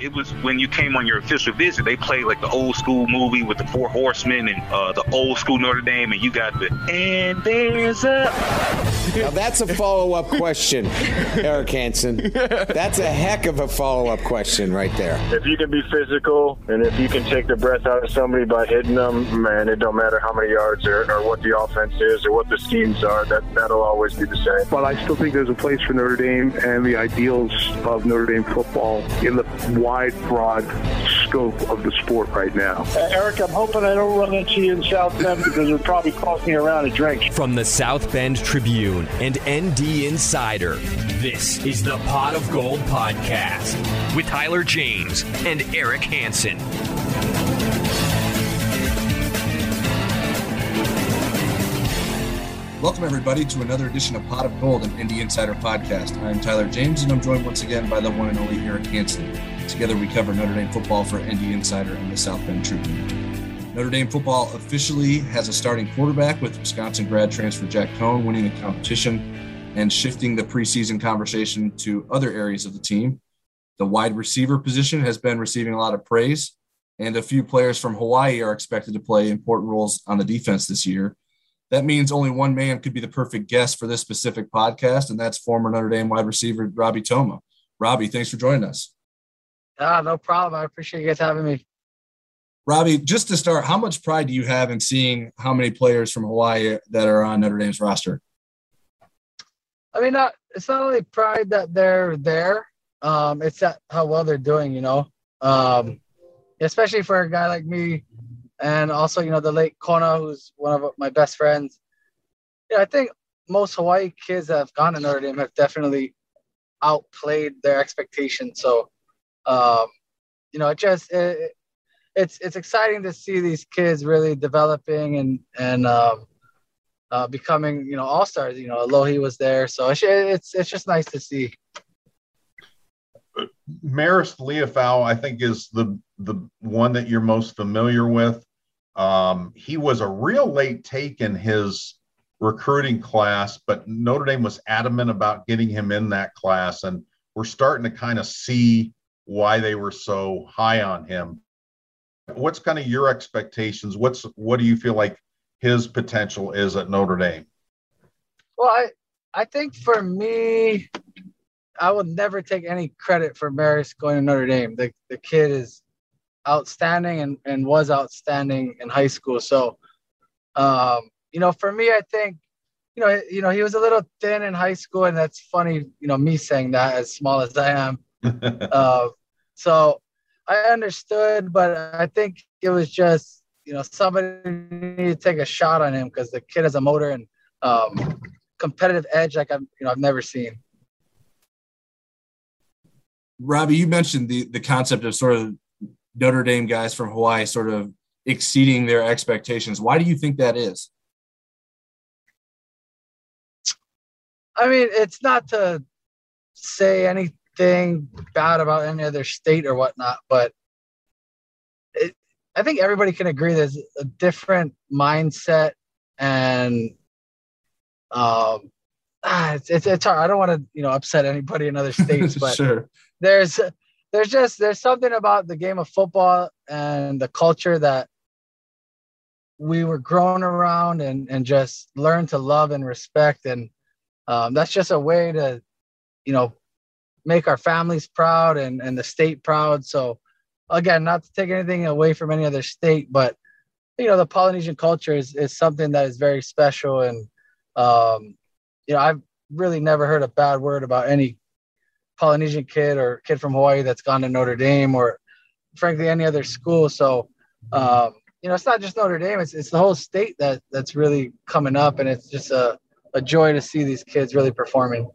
It was when you came on your official visit. They played like the old school movie with the Four Horsemen and uh, the old school Notre Dame, and you got the and there's a. Now that's a follow up question, Eric Hansen. That's a heck of a follow up question right there. If you can be physical and if you can take the breath out of somebody by hitting them, man, it don't matter how many yards or, or what the offense is or what the schemes are. That that'll always be the same. But I still think there's a place for Notre Dame and the ideals of Notre Dame football in the wide, broad scope of the sport right now. Uh, Eric, I'm hoping I don't run into you in South Bend because it would probably cost me around a drink. From the South Bend Tribune and ND Insider, this is the Pot of Gold podcast with Tyler James and Eric Hansen. Welcome, everybody, to another edition of Pot of Gold, an ND Insider podcast. I'm Tyler James, and I'm joined once again by the one and only Eric Hansen. Together, we cover Notre Dame football for ND Insider and the South Bend Tribune. Notre Dame football officially has a starting quarterback with Wisconsin grad transfer Jack Coan winning the competition and shifting the preseason conversation to other areas of the team. The wide receiver position has been receiving a lot of praise, and a few players from Hawaii are expected to play important roles on the defense this year that means only one man could be the perfect guest for this specific podcast, and that's former Notre Dame wide receiver Robbie Toma. Robbie, thanks for joining us. Ah, no problem. I appreciate you guys having me. Robbie, just to start, how much pride do you have in seeing how many players from Hawaii that are on Notre Dame's roster? I mean, not, it's not only pride that they're there. Um, it's that how well they're doing. You know, um, especially for a guy like me and also you know the late Kona, who's one of my best friends. Yeah, I think most Hawaii kids that have gone to Notre Dame have definitely outplayed their expectations. So, um, you know, it just it, it's it's exciting to see these kids really developing and and um, uh, becoming you know all stars. You know, Alohi was there, so it's it's it's just nice to see. Marist Liufau, I think, is the the one that you're most familiar with. Um, he was a real late take in his recruiting class, but Notre Dame was adamant about getting him in that class, and we're starting to kind of see why they were so high on him. What's kind of your expectations? What's what do you feel like his potential is at Notre Dame? Well, I I think for me, I will never take any credit for Marist going to Notre Dame. The the kid is outstanding and, and was outstanding in high school. So, um, you know, for me, I think, you know, you know, he was a little thin in high school, and that's funny, you know, me saying that as small as I am. uh, so I understood, but I think it was just, you know, somebody needed to take a shot on him because the kid has a motor and um, competitive edge like I've, you know, I've never seen. Robbie, you mentioned the the concept of sort of Notre Dame guys from Hawaii sort of exceeding their expectations. Why do you think that is? I mean, it's not to say anything bad about any other state or whatnot, but it, I think everybody can agree there's a different mindset and um, ah, it's, it's, it's hard. I don't want to, you know, upset anybody in other states, but sure. there's there's just there's something about the game of football and the culture that we were grown around and and just learn to love and respect. And um, that's just a way to you know make our families proud and and the state proud. So again not to take anything away from any other state but you know the polynesian culture is, is something that is very special. And um, you know i've really never heard a bad word about any Polynesian kid or kid from Hawaii that's gone to Notre Dame or frankly any other school. So um, you know, it's not just Notre Dame; it's it's the whole state that that's really coming up, and it's just a a joy to see these kids really performing.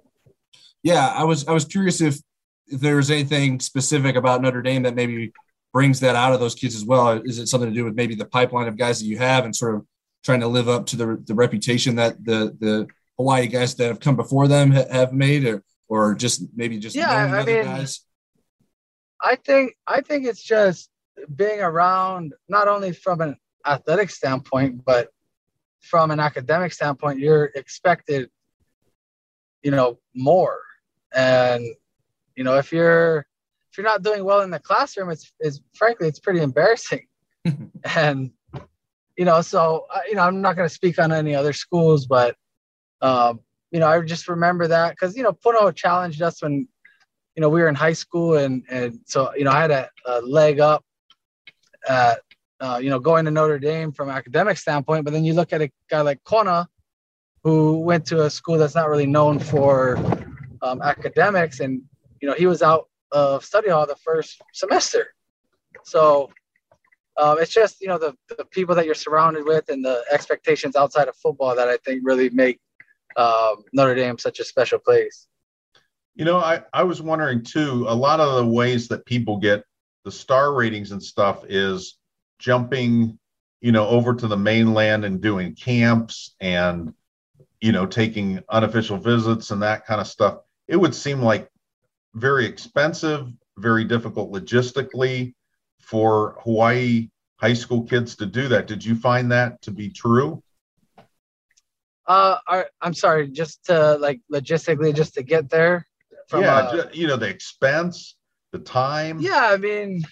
Yeah, I was I was curious if if there's anything specific about Notre Dame that maybe brings that out of those kids as well. Is it something to do with maybe the pipeline of guys that you have and sort of trying to live up to the, the reputation that the the Hawaii guys that have come before them ha- have made, or or just maybe just Yeah, I other mean, guys? I think I think it's just being around not only from an athletic standpoint, but from an academic standpoint, you're expected, you know, more. And you know, if you're if you're not doing well in the classroom, it's it's frankly it's pretty embarrassing. and you know, so you know, I'm not going to speak on any other schools, but um, you know, I just remember that because you know, Puno challenged us when you know we were in high school, and and so you know, I had a, a leg up at uh, you know going to Notre Dame from academic standpoint, but then you look at a guy like Kona, who went to a school that's not really known for um, academics, and you know, he was out of study hall the first semester. So um, it's just you know the, the people that you're surrounded with and the expectations outside of football that I think really make um, Notre Dame such a special place. You know, I, I was wondering too, a lot of the ways that people get the star ratings and stuff is jumping, you know, over to the mainland and doing camps and, you know, taking unofficial visits and that kind of stuff. It would seem like very expensive, very difficult logistically for Hawaii high school kids to do that. Did you find that to be true? Uh, I, I'm sorry, just to like logistically, just to get there. From, yeah, uh, you know, the expense, the time. Yeah, I mean,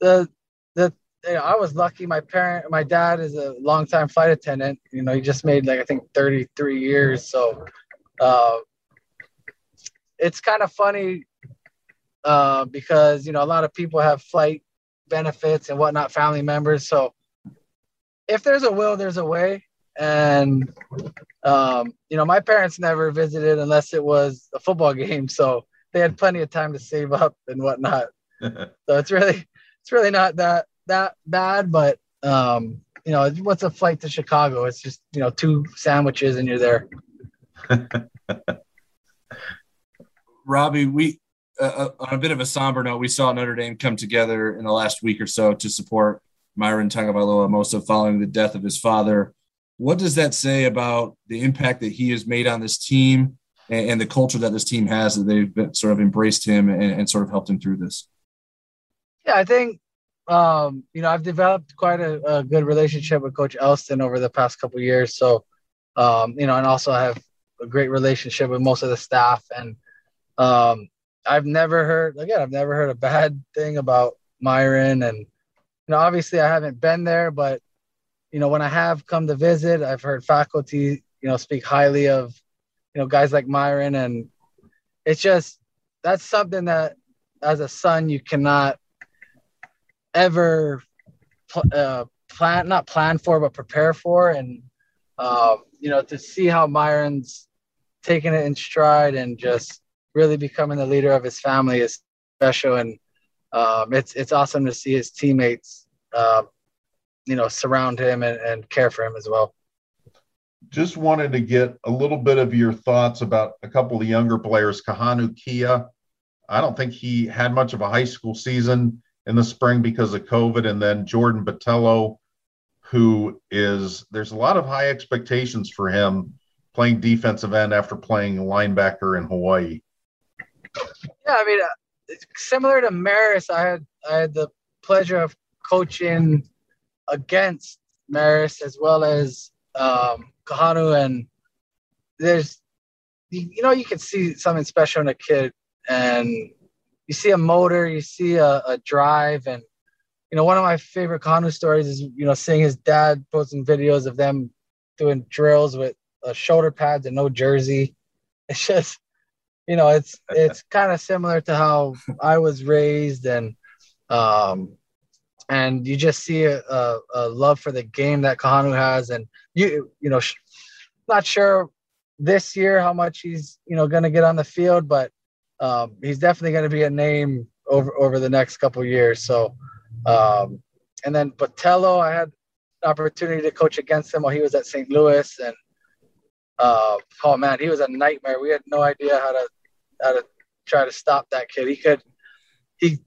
the the you know, I was lucky. My parent, my dad is a longtime flight attendant. You know, he just made like I think 33 years. So, uh, it's kind of funny uh, because you know a lot of people have flight benefits and whatnot, family members. So, if there's a will, there's a way. And um, you know, my parents never visited unless it was a football game, so they had plenty of time to save up and whatnot. so it's really, it's really not that that bad. But um, you know, what's a flight to Chicago? It's just you know two sandwiches and you're there. Robbie, we uh, uh, on a bit of a somber note, we saw Notre Dame come together in the last week or so to support Myron Tagovailoa Amosa following the death of his father. What does that say about the impact that he has made on this team and, and the culture that this team has that they've been, sort of embraced him and, and sort of helped him through this? Yeah, I think um, you know I've developed quite a, a, good relationship with Coach Elston over the past couple years. So um, you know, and also I have a great relationship with most of the staff, and um, I've never heard again. I've never heard a bad thing about Myron, and you know, obviously I haven't been there, but you know, when I have come to visit, I've heard faculty you know speak highly of you know guys like Myron, and it's just that's something that as a son you cannot ever uh, plan not plan for but prepare for. And um, you know to see how myron's taking it in stride and just really becoming the leader of his family is special. And um, it's it's awesome to see his teammates uh, you know surround him and, and care for him as well. Just wanted to get a little bit of your thoughts about a couple of younger players. Kahanu kia i don't think he had much of a high school season in the spring because of COVID, and then Jordan Botelho who is there's a lot of high expectations for him playing defensive end after playing linebacker in Hawaii. Yeah, I mean, uh, similar to Maris, I had I had the pleasure of coaching against Maris as well as um, Kahanu, and there's you know you can see something special in a kid, and you see a motor, you see a, a drive, and you know one of my favorite Kahanu stories is you know seeing his dad posting videos of them doing drills with uh, shoulder pads and no jersey. It's just you know it's it's kind of similar to how I was raised. And um and you just see a, a, love for the game that Kahanu has and you you know sh- not sure this year how much he's you know going to get on the field but um, he's definitely going to be a name over over the next couple years. So, um, and then Botelho, I had opportunity to coach against him while he was at St. Louis, and uh, oh man, he was a nightmare. We had no idea how to how to try to stop that kid. He could, he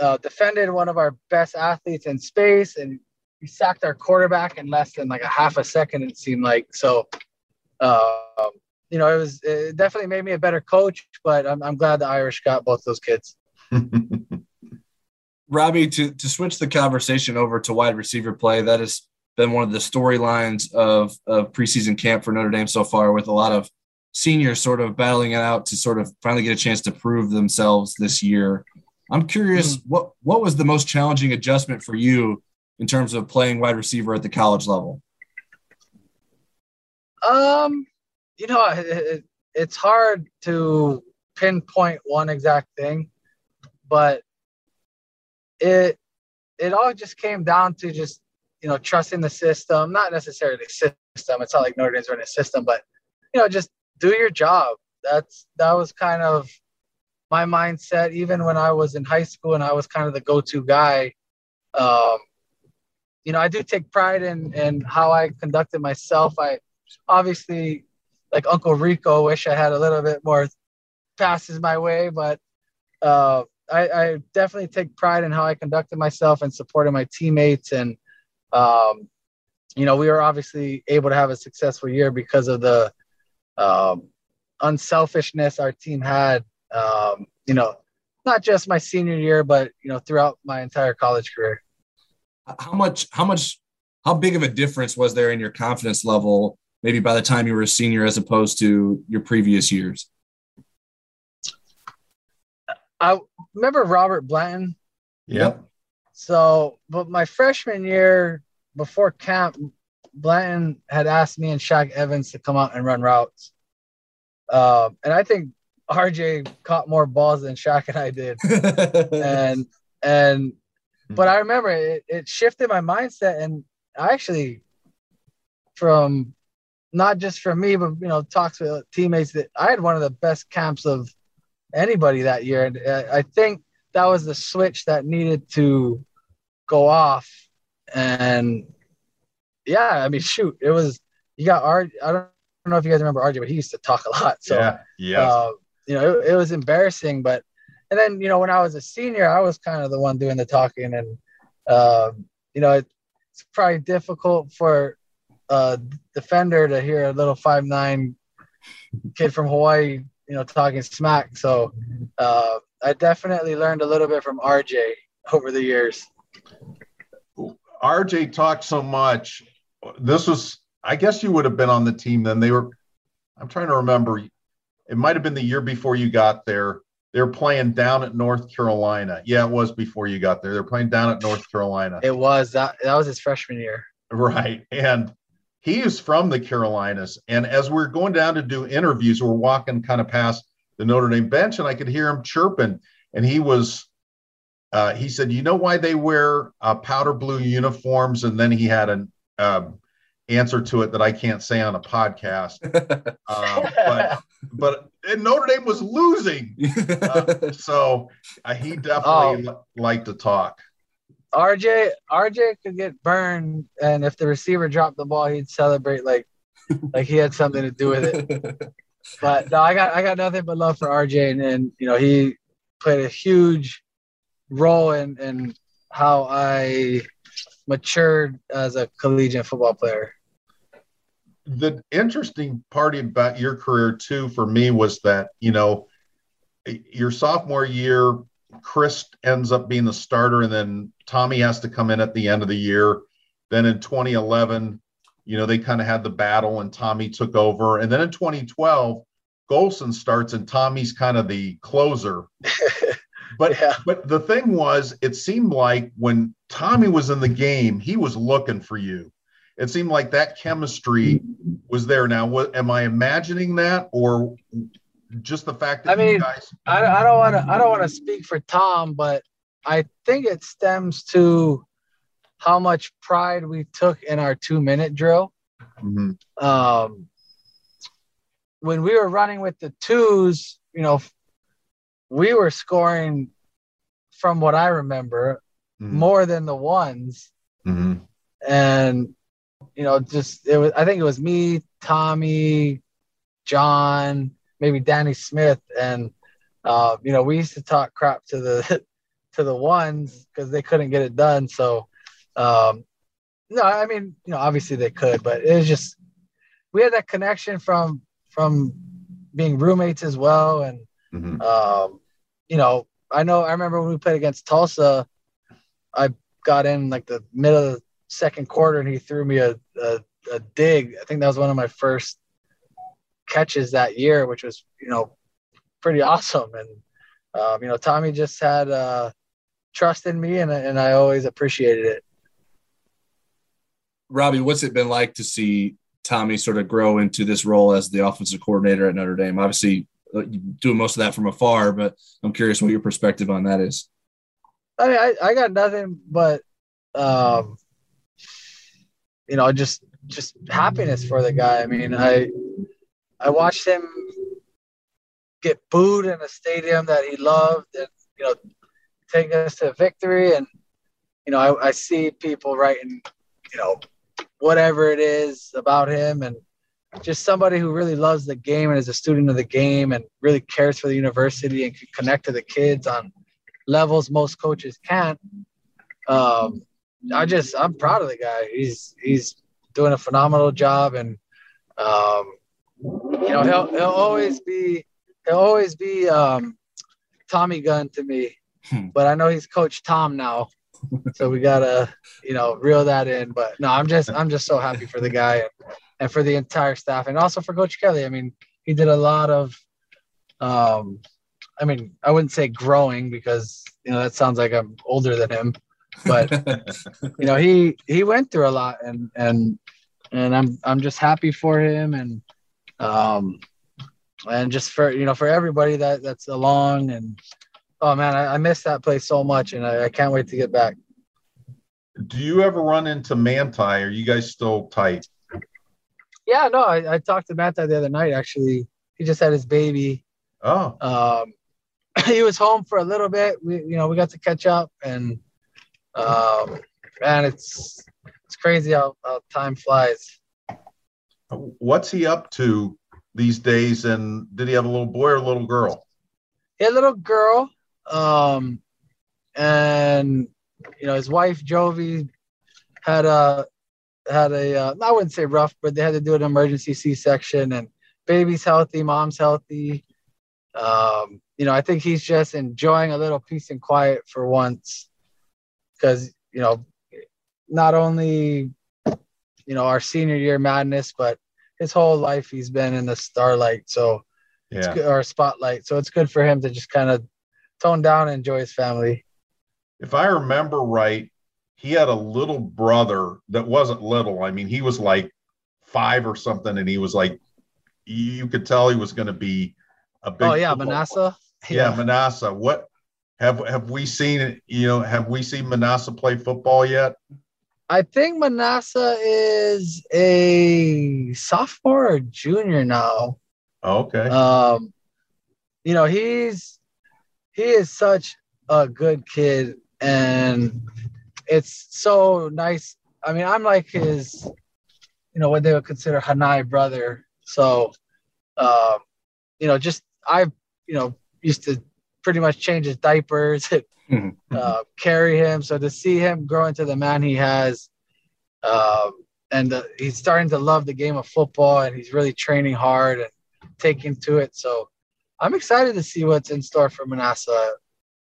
uh, defended one of our best athletes in space and we sacked our quarterback in less than like a half a second, it seemed like. So, uh, you know, it was it definitely made me a better coach, but I'm, I'm glad the Irish got both those kids. Robbie, to, to switch the conversation over to wide receiver play, that has been one of the storylines of, of preseason camp for Notre Dame so far, with a lot of seniors sort of battling it out to sort of finally get a chance to prove themselves this year. I'm curious, mm-hmm. what what was the most challenging adjustment for you in terms of playing wide receiver at the college level? Um, you know, it, it, it's hard to pinpoint one exact thing, but it it all just came down to just you know trusting the system, not necessarily the system. It's not like Notre Dame's running a system, but you know just do your job. That's that was kind of my mindset even when I was in high school and I was kind of the go-to guy. Um, you know, I do take pride in in how I conducted myself. I obviously like Uncle Rico wish I had a little bit more passes my way, but uh, I, I, definitely take pride in how I conducted myself and supported my teammates. And, um, you know, we were obviously able to have a successful year because of the um, unselfishness our team had, um, you know, not just my senior year, but, you know, throughout my entire college career. How much, how much, how big of a difference was there in your confidence level, maybe by the time you were a senior as opposed to your previous years? I remember Robert Blanton. Yep. So, but my freshman year before camp, Blanton had asked me and Shaq Evans to come out and run routes. Uh, and I think RJ caught more balls than Shaq and I did. and and but I remember it, it shifted my mindset and I actually from not just from me, but you know, talks with teammates that I had one of the best camps of anybody that year. And uh, I think that was the switch that needed to go off. And yeah, I mean, shoot, it was you got RJ. I don't know if you guys remember RJ, but he used to talk a lot. So yeah, yeah. Uh, you know, it, it, was embarrassing. But and then you know, when I was a senior, I was kind of the one doing the talking, and uh, you know, it, it's probably difficult for a defender to hear a little five nine kid from Hawaii you know, talking smack. So uh, I definitely learned a little bit from RJ over the years. RJ talked so much. This was, I guess, you would have been on the team then. They were, I'm trying to remember. It might have been the year before you got there. They were playing down at North Carolina. Yeah, it was before you got there. They're playing down at North Carolina. It was that. That was his freshman year. Right, and he is from the Carolinas. And as we're going down to do interviews, we're walking kind of past the Notre Dame bench, and I could hear him chirping. And he was, uh, he said, "You know why they wear uh, powder blue uniforms?" And then he had an uh, answer to it that I can't say on a podcast. Um, but but Notre Dame was losing, uh, so uh, he definitely oh. liked to talk. RJ RJ could get burned, and if the receiver dropped the ball, he'd celebrate like like he had something to do with it. But no, I got I got nothing but love for RJ, and, and you know he played a huge role in in how I matured as a collegiate football player. The interesting part about your career too, for me, was that you know your sophomore year Chris ends up being the starter, and then Tommy has to come in at the end of the year. Then in 2011, you know, they kind of had the battle, and Tommy took over. And then in 2012, Golson starts, and Tommy's kind of the closer. But yeah. but the thing was, it seemed like when Tommy was in the game, he was looking for you. It seemed like that chemistry was there. Now, what am I imagining that, or just the fact that I mean, guys- I, I don't want to I don't want to speak for Tom, but I think it stems to how much pride we took in our two minute drill. Mm-hmm. Um, when we were running with the twos, you know, we were scoring, from what I remember, mm-hmm. more than the ones. Mm-hmm. And you know, just it was. I think it was me, Tommy, John, maybe Danny Smith, and uh, you know, we used to talk crap to the to the ones because they couldn't get it done. So, um, no, I mean, you know, obviously they could, but it was just we had that connection from from being roommates as well, and Mhm. um, you know, I know I remember when we played against Tulsa, I got in like the middle of second quarter, and he threw me a, a a dig. I think that was one of my first catches that year, which was you know pretty awesome. And um, you know, Tommy just had uh, trust in me, and and I always appreciated it. Robbie, what's it been like to see Tommy sort of grow into this role as the offensive coordinator at Notre Dame? Obviously, uh, doing most of that from afar, but I'm curious what your perspective on that is. I mean, I, I got nothing but, um, you know, just just happiness for the guy. I mean, I I watched him get booed in a stadium that he loved, and you know, take us to victory. And you know, I, I see people writing, you know, whatever it is about him, and just somebody who really loves the game and is a student of the game and really cares for the university and can connect to the kids on levels most coaches can't. Um, I just I'm proud of the guy. He's he's doing a phenomenal job, and um, you know he'll he'll always be he'll always be um, Tommy Gun to me. But I know he's Coach Tom now, so we gotta you know reel that in. But no, I'm just I'm just so happy for the guy and, and for the entire staff, and also for Coach Kelly. I mean, he did a lot of um, I mean, I wouldn't say growing because you know that sounds like I'm older than him, but you know he he went through a lot, and and and I'm I'm just happy for him, and um and just for you know for everybody that that's along, and oh man, I, I miss that place so much, and I, I can't wait to get back. Do you ever run into Manti? Are you guys still tight? Yeah, no, I, I talked to manti the other night. Actually, he just had his baby. Oh, um, he was home for a little bit. We, you know, we got to catch up, and um, man, it's it's crazy how, how time flies. what's he up to these days? And did he have a little boy or a little girl? A little girl, um, and you know, his wife Jovi had a had a uh, I wouldn't say rough, but they had to do an emergency C-section, and baby's healthy, mom's healthy. Um, you know, I think he's just enjoying a little peace and quiet for once, because you know, not only you know our senior year madness, but his whole life he's been in the starlight, so it's Yeah. good, or spotlight. So it's good for him to just kind of tone down and enjoy his family. If I remember right, he had a little brother that wasn't little. I mean, he was like five or something, and he was like, you could tell he was going to be a big. oh yeah, football Manasseh. Yeah, Manasseh. What have have we seen? You know, have we seen Manasseh play football yet? I think Manasseh is a sophomore or junior now. Okay. Um, you know, he's he is such a good kid, and it's so nice. I mean, I'm like his, you know, what they would consider Hanai brother. So, um, you know, just I've you know, used to pretty much change his diapers, uh, carry him. So to see him grow into the man he has, um, and uh, he's starting to love the game of football, and he's really training hard and taking to it. So I'm excited to see what's in store for Manasseh.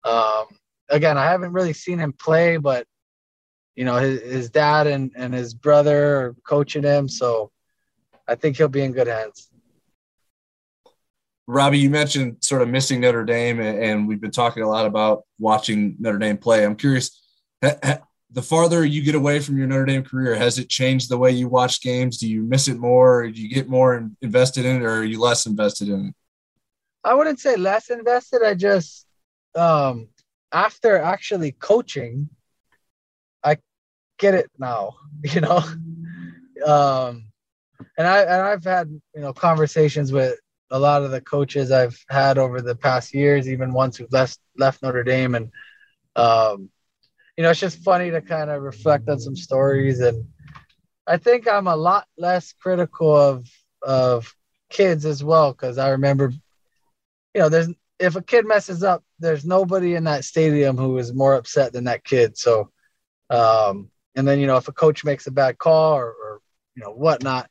Um, again, I haven't really seen him play, but you know, his, his dad and, and his brother are coaching him, so I think he'll be in good hands. Robbie, you mentioned sort of missing Notre Dame, and we've been talking a lot about watching Notre Dame play. I'm curious, the farther you get away from your Notre Dame career, has it changed the way you watch games? Do you miss it more? Do you get more invested in it, or are you less invested in it? I wouldn't say less invested. I just um after actually coaching, I get it now, you know. Um and I and I've had, you know, conversations with a lot of the coaches I've had over the past years, even ones who've left left Notre Dame and um you know, it's just funny to kind of reflect on some stories and I think I'm a lot less critical of of kids as well because I remember you know, there's if a kid messes up, there's nobody in that stadium who is more upset than that kid. So, um, and then you know if a coach makes a bad call or, or you know whatnot,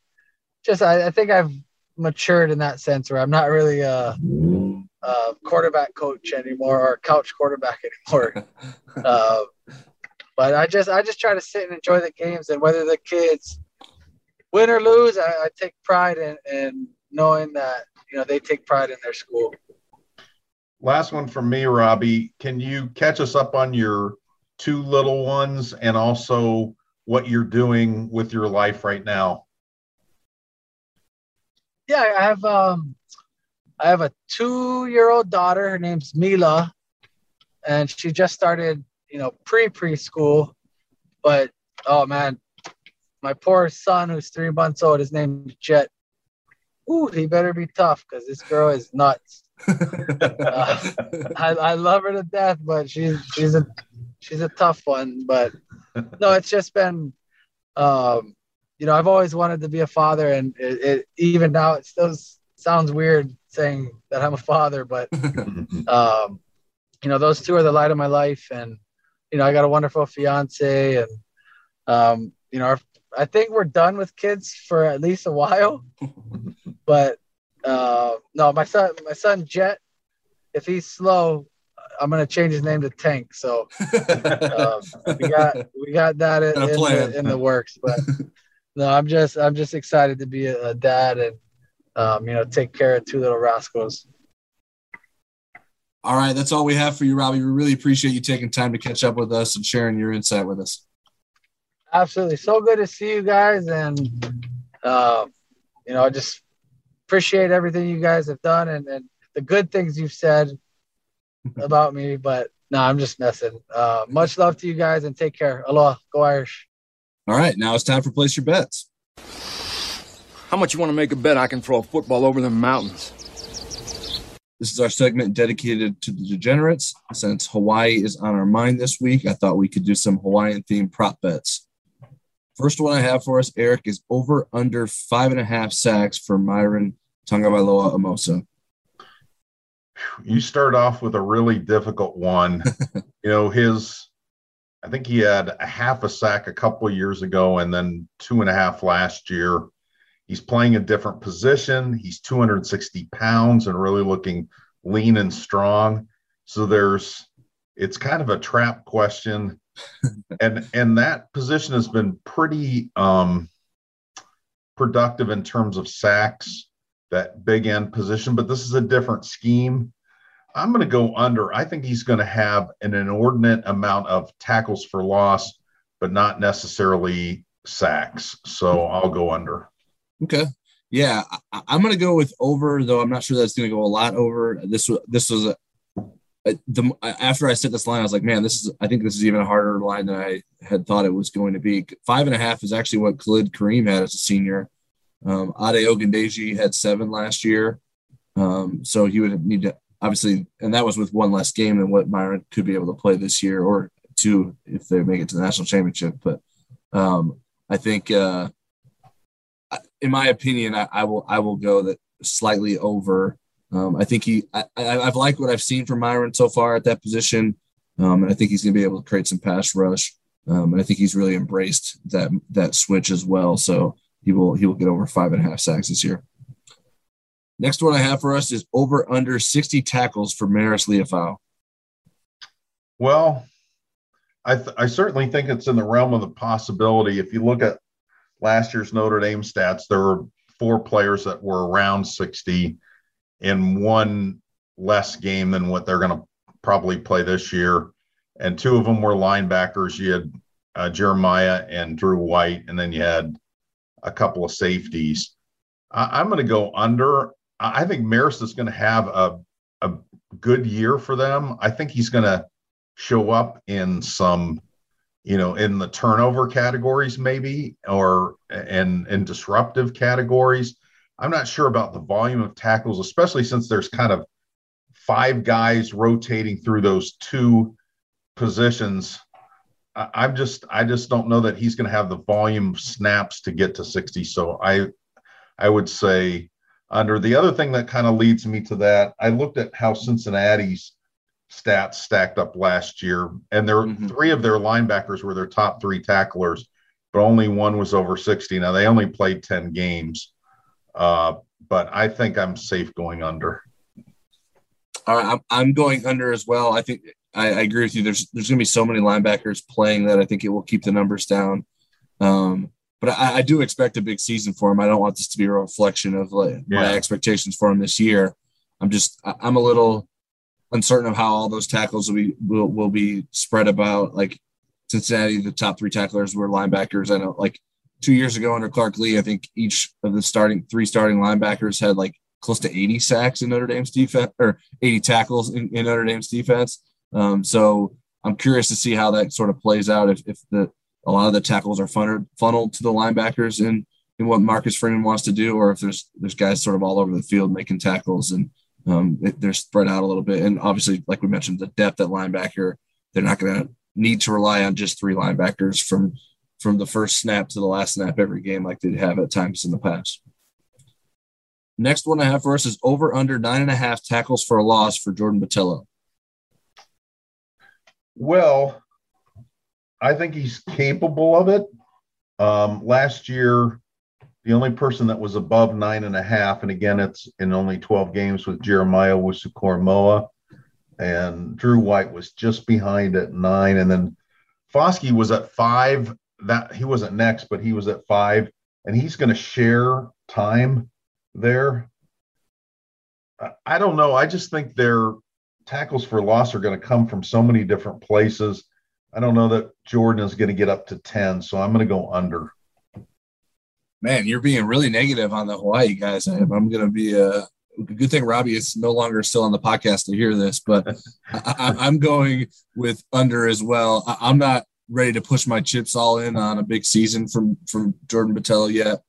just I, I, think I've matured in that sense where I'm not really a, a quarterback coach anymore or couch quarterback anymore. uh, but I just I just try to sit and enjoy the games and whether the kids win or lose, I, I take pride in, in knowing that you know they take pride in their school. Last one from me, Robbie. Can you catch us up on your two little ones and also what you're doing with your life right now? Yeah, I have um I have a two-year-old daughter. Her name's Mila, and she just started, you know, pre preschool. But oh man, my poor son, who's three months old, his name's Jet. Ooh, he better be tough because this girl is nuts. uh, I, I love her to death, but she's she's a she's a tough one. But no, it's just been, um, you know, I've always wanted to be a father, and it, it even now it still sounds weird saying that I'm a father, but um, you know, those two are the light of my life, and you know, I got a wonderful fiance, and um, you know, our, I think we're done with kids for at least a while, but uh, no, my son, my son Jet, if he's slow, I'm gonna change his name to Tank. So um, we got we got that in, in, the, in, the, works. But no, I'm just I'm just excited to be a, a dad and um, you know take care of two little rascals. All right, that's all we have for you, Robbie. We really appreciate you taking time to catch up with us and sharing your insight with us. Absolutely, so good to see you guys, and uh, you know, I just appreciate everything you guys have done and, and the good things you've said about me. But no, I'm just messing. Uh, much love to you guys and take care. Aloha. Go Irish. All right. Now it's time for place your bets. How much you want to make a bet I can throw a football over the mountains? This is our segment dedicated to the degenerates. Since Hawaii is on our mind this week, I thought we could do some Hawaiian themed prop bets. First one I have for us, Eric, is over under five and a half sacks for Myron Tagovailoa Amosa. You start off with a really difficult one. you know, his, I think he had a half a sack a couple of years ago and then two and a half last year. He's playing a different position. He's 260 pounds and really looking lean and strong. So there's, it's kind of a trap question and and that position has been pretty um, productive in terms of sacks, that big end position. But this is a different scheme. I'm going to go under. I think he's going to have an inordinate amount of tackles for loss, but not necessarily sacks. So I'll go under. Okay. Yeah, I, am going to go with over, though I'm not sure that's going to go a lot over. This was this was a, the after I set this line, I was like, man, this is. I think this is even a harder line than I had thought it was going to be. Five and a half is actually what Khalid Kareem had as a senior. Um, Ade Ogundeji had seven last year, um, so he would need to obviously, and that was with one less game than what Myron could be able to play this year, or two if they make it to the national championship. But um, I think, uh, in my opinion, I, I will I will go that slightly over um, I think he, I, have liked what I've seen from Myron so far at that position, um, and I think he's going to be able to create some pass rush. Um, and I think he's really embraced that that switch as well. So he will he will get over five and a half sacks this year. Next one I have for us is over under 60 tackles for Maris Liufau. Well, I, th- I certainly think it's in the realm of the possibility. If you look at last year's Notre Dame stats, there were four players that were around 60 in one less game than what they're going to probably play this year. And two of them were linebackers. You had uh, Jeremiah and Drew White, and then you had a couple of safeties. I, am going to go under. I think Marist is going to have a, a good year for them. I think he's going to show up in some, you know, in the turnover categories, maybe, or and in disruptive categories. I'm not sure about the volume of tackles, especially since there's kind of five guys rotating through those two positions. I, am just I just don't know that he's going to have the volume of snaps to get to 60. So I I would say under. The other thing that kind of leads me to that, I looked at how Cincinnati's stats stacked up last year, and their Mm-hmm. three of their linebackers were their top three tacklers, but only one was over 60. Now they only played 10 games. Uh, but I think I'm safe going under. All right, I'm, I'm going under as well. I think I, I agree with you. There's there's going to be so many linebackers playing that I think it will keep the numbers down. Um, but I, I do expect a big season for him. I don't want this to be a reflection of like my expectations for him this year. I'm just I'm a little uncertain of how all those tackles will be will, will be spread about. Like Cincinnati, the top three tacklers were linebackers. I know like two years ago under Clark Lea, I think each of the starting three starting linebackers had like close to 80 sacks in Notre Dame's defense or 80 tackles in, in Notre Dame's defense. Um, so I'm curious to see how that sort of plays out if, if the a lot of the tackles are funneled, funneled to the linebackers in, in what Marcus Freeman wants to do, or if there's there's guys sort of all over the field making tackles and um, they're spread out a little bit. And obviously, like we mentioned, the depth at linebacker, they're not going to need to rely on just three linebackers from from the first snap to the last snap every game like they have at times in the past. Next one I have for us is over under nine and a half tackles for a loss for Jordan Botelho. Well, I think he's capable of it. Um, last year, the only person that was above nine and a half, and again, it's in only 12 games with Jeremiah Owusu-Koramoah, and Drew White was just behind at nine, and then Foskey was at five. That he wasn't next, but he was at five, and he's going to share time there. I don't know. I just think their tackles for loss are going to come from so many different places. I don't know that Jordan is going to get up to 10, so I'm going to go under. Man, you're being really negative on the Hawaii guys. I, I'm going to be uh, good thing Robbie is no longer still on the podcast to hear this, but I, I'm going with under as well. I, I'm not ready to push my chips all in on a big season from from Jordan Botelho yet.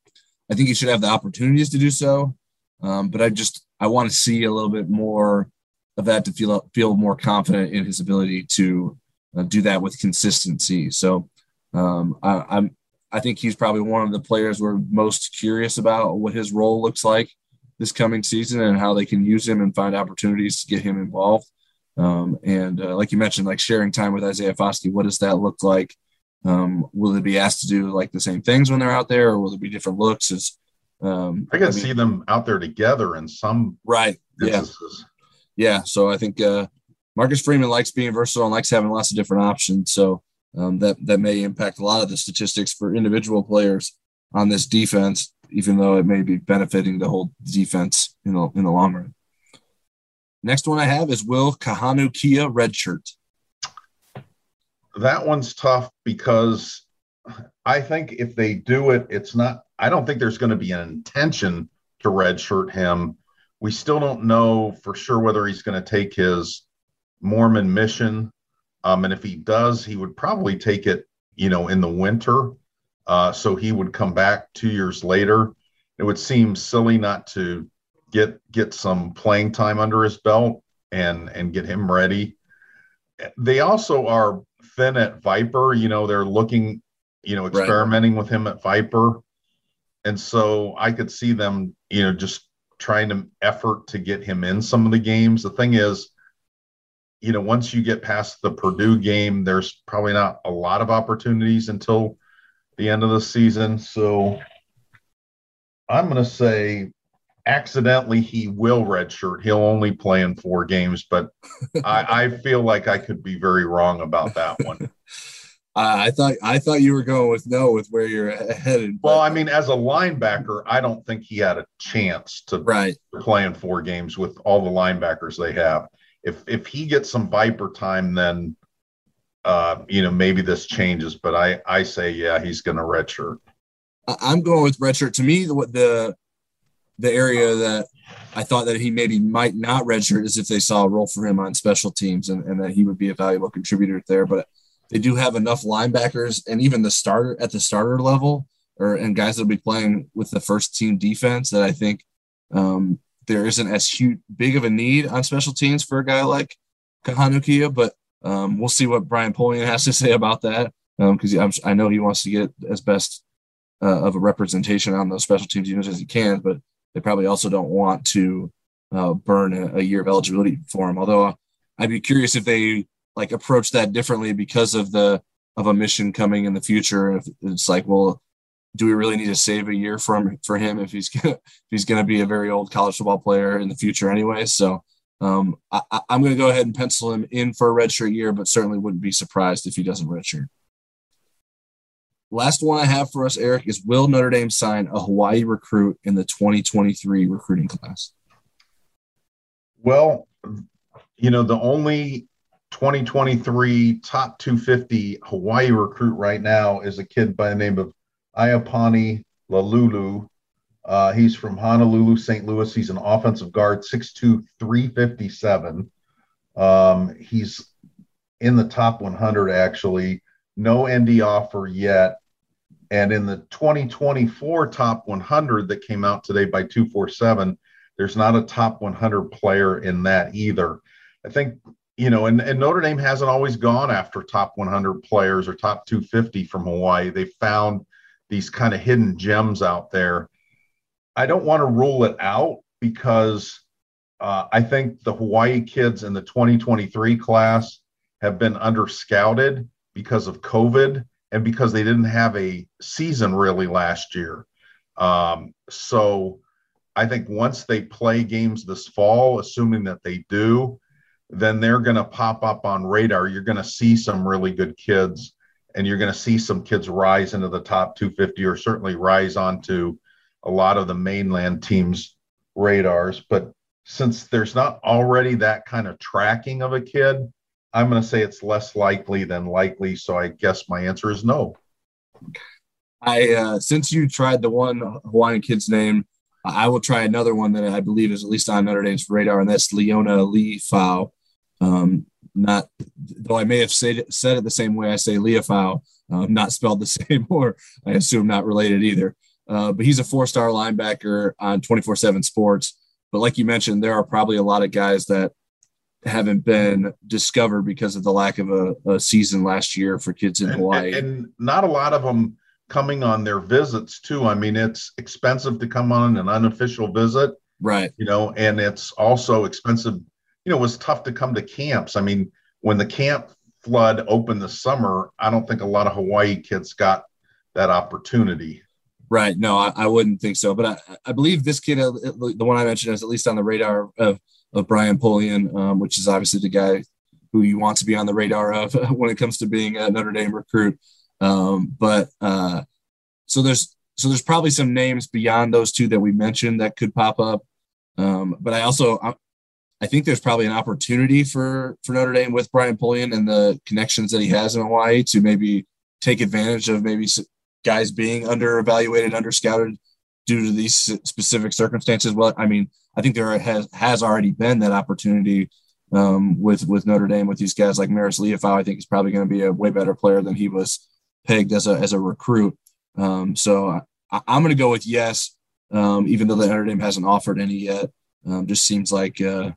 I think he should have the opportunities to do so, um, but I just I want to see a little bit more of that to feel feel more confident in his ability to uh, do that with consistency. So um, I, I'm I think he's probably one of the players we're most curious about what his role looks like this coming season and how they can use him and find opportunities to get him involved. Um, and uh, like you mentioned, like sharing time with Isaiah Foskey, what does that look like? Um, will they be asked to do like the same things when they're out there, or will it be different looks? Is um, I can mean- see them out there together in some right. Yeah, yeah. So I think uh, Marcus Freeman likes being versatile and likes having lots of different options. So um, that that may impact a lot of the statistics for individual players on this defense, even though it may be benefiting the whole defense in the in the long run. Next one I have is Will Kahanu Kia redshirt. That one's tough because I think if they do it, it's not, I don't think there's going to be an intention to redshirt him. We still don't know for sure whether he's going to take his Mormon mission. Um, and if he does, he would probably take it, you know, in the winter. Uh, so he would come back two years later. It would seem silly not to get get some playing time under his belt and and get him ready. They also are thin at Viper. You know, they're looking, you know, experimenting with him at Viper. And so I could see them, you know, just trying to effort to get him in some of the games. The thing is, you know, once you get past the Purdue game, there's probably not a lot of opportunities until the end of the season. So I'm going to say accidentally he will redshirt. He'll only play in four games, but I, I feel like I could be very wrong about that one. I thought I thought you were going with no with where you're headed. Well, I mean, as a linebacker, I don't think he had a chance to right. play in four games with all the linebackers they have. If if he gets some Viper time, then uh, you know maybe this changes. But I I say yeah, he's going to redshirt. I'm going with redshirt. To me, the the the area that I thought that he maybe might not redshirt is if they saw a role for him on special teams and, and that he would be a valuable contributor there. But they do have enough linebackers and even the starter at the starter level or and guys that'll be playing with the first team defense that I think um, there isn't as huge big of a need on special teams for a guy like Kahanukia, but um, we'll see what Brian Polian has to say about that because I know he wants to get as best uh, of a representation on those special teams units as he can. But they probably also don't want to uh, burn a, a, year of eligibility for him. Although I'd be curious if they like approach that differently because of the of a mission coming in the future. If it's like, well, do we really need to save a year for him for him if he's gonna, if he's going to be a very old college football player in the future anyway? So um, I, am going to go ahead and pencil him in for a redshirt year, but certainly wouldn't be surprised if he doesn't redshirt. Last one I have for us, Eric, is will Notre Dame sign a Hawaii recruit in the 2023 recruiting class? Well, you know, the only 2023 top 250 Hawaii recruit right now is a kid by the name of Iapani Laloulu. Uh, he's from Honolulu, St. Louis. He's an offensive guard, 6'2, 357. Um, he's in the top 100, actually. No ND offer yet. And in the 2024 top 100 that came out today by 247, there's not a top 100 player in that either. I think, you know, and, and Notre Dame hasn't always gone after top 100 players or top 250 from Hawaii. They found these kind of hidden gems out there. I don't want to rule it out because uh, I think the Hawaii kids in the 2023 class have been under scouted because of COVID and because they didn't have a season really last year. Um, so I think once they play games this fall, assuming that they do, then they're going to pop up on radar. You're going to see some really good kids and you're going to see some kids rise into the top 250 or certainly rise onto a lot of the mainland teams' radars. But since there's not already that kind of tracking of a kid, I'm going to say it's less likely than likely. So I guess my answer is no. I uh, since you tried the one Hawaiian kid's name, I will try another one that I believe is at least on Notre Dame's radar, and that's Liona Lefau. Um, not though I may have said it, said it the same way I say Liufau, um, not spelled the same, or I assume not related either. Uh, but he's a four-star linebacker on 24/7 Sports. But like you mentioned, there are probably a lot of guys that haven't been discovered because of the lack of a, a season last year for kids in and, Hawaii, and not a lot of them coming on their visits too. I mean, it's expensive to come on an unofficial visit, right? You know, and it's also expensive you know, it was tough to come to camps. I mean, when the camp flood opened this summer, I don't think a lot of Hawaii kids got that opportunity. Right. No, I, I wouldn't think so. But I, I believe this kid, uh, the one I mentioned, is at least on the radar of, of Brian Polian, um, which is obviously the guy who you want to be on the radar of when it comes to being a Notre Dame recruit. Um, but uh, so there's so there's probably some names beyond those two that we mentioned that could pop up. Um, but I also I think there's probably an opportunity for for Notre Dame with Brian Polian and the connections that he has in Hawaii to maybe take advantage of maybe guys being under evaluated, under scouted due to these specific circumstances. Well, I mean, I think there has has already been that opportunity um, with with Notre Dame with these guys like Marist Liufau. I think he's probably going to be a way better player than he was pegged as a as a recruit. Um, so I, am going to go with yes, um, even though the Notre Dame hasn't offered any yet. Um, just seems like uh,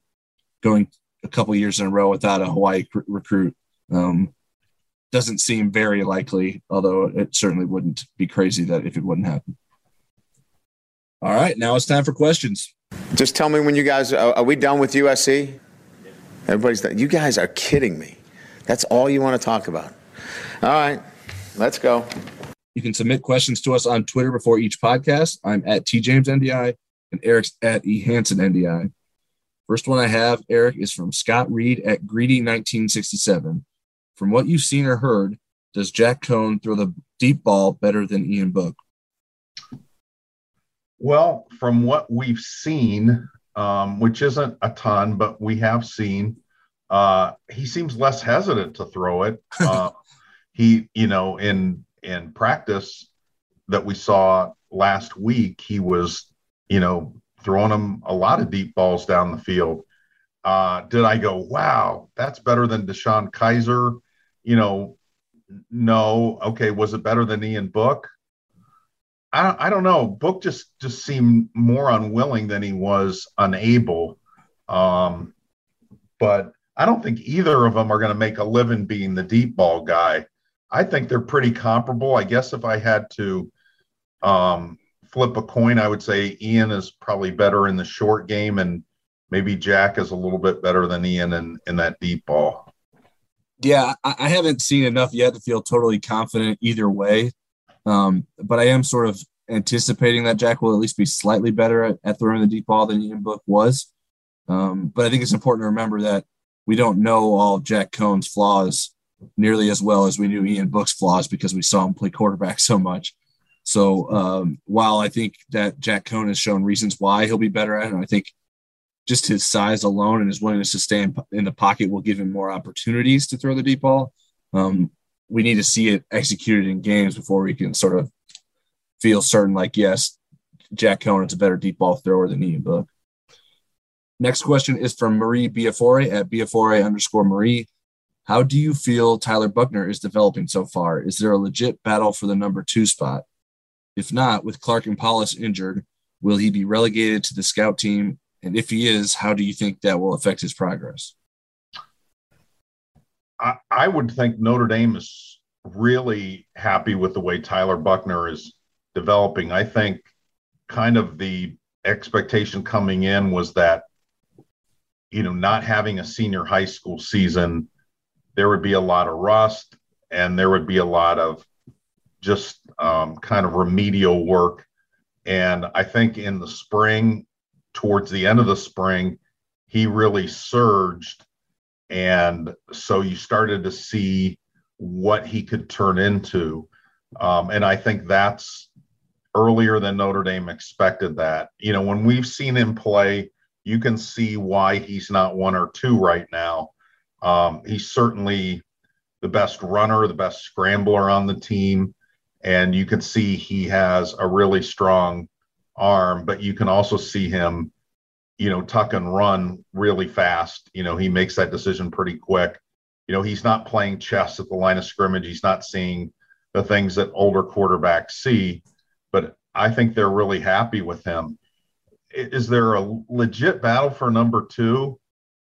going a couple years in a row without a Hawaii cr- recruit um, doesn't seem very likely, although it certainly wouldn't be crazy that if it wouldn't happen. All right, now it's time for questions. Just tell me when you guys are, are we done with USC? Everybody's done. You guys are kidding me. That's all you want to talk about. All right, let's go. You can submit questions to us on Twitter before each podcast. I'm at TJamesNDI and Eric's at EHansenNDI. First one I have, Eric, is from Scott Reed at Greedy 1967. From what you've seen or heard, does Jack Coan throw the deep ball better than Ian Book? Well, from what we've seen, um, which isn't a ton, but we have seen, uh, he seems less hesitant to throw it. Uh, he, you know, in in practice that we saw last week, he was, you know, throwing him a lot of deep balls down the field. Uh, did I go, wow, that's better than DeShone Kizer? You know, no. Okay, was it better than Ian Book? I don't, I don't know. Book just just seemed more unwilling than he was unable. Um, but I don't think either of them are going to make a living being the deep ball guy. I think they're pretty comparable. I guess if I had to um, flip a coin, I would say Ian is probably better in the short game, and maybe Jack is a little bit better than Ian in, in that deep ball. Yeah, I, I haven't seen enough yet to feel totally confident either way. Um, but I am sort of anticipating that Jack will at least be slightly better at, at throwing the deep ball than Ian Book was. Um, but I think it's important to remember that we don't know all Jack Coan's flaws nearly as well as we knew Ian Book's flaws because we saw him play quarterback so much. So um, while I think that Jack Coan has shown reasons why he'll be better at it, I think just his size alone and his willingness to stay in, in the pocket will give him more opportunities to throw the deep ball. Um, we need to see it executed in games before we can sort of feel certain, like, yes, Jack Coan is a better deep ball thrower than Ian Book. Next question is from Marie Biafore at Biafore underscore Marie. How do you feel Tyler Buckner is developing so far? Is there a legit battle for the number two spot? If not, with Clark and Powlus injured, will he be relegated to the scout team? And if he is, how do you think that will affect his progress? I, I would think Notre Dame is really happy with the way Tyler Buckner is developing. I think kind of the expectation coming in was that, you know, not having a senior high school season, there would be a lot of rust and there would be a lot of just um, kind of remedial work. And I think in the spring, towards the end of the spring, he really surged. And so you started to see what he could turn into. Um, and I think that's earlier than Notre Dame expected that. You know, when we've seen him play, you can see why he's not one or two right now. Um, he's certainly the best runner, the best scrambler on the team and you can see he has a really strong arm, but you can also see him, you know, tuck and run really fast. You know, he makes that decision pretty quick. You know, he's not playing chess at the line of scrimmage. He's not seeing the things that older quarterbacks see, but I think they're really happy with him. Is there a legit battle for number two?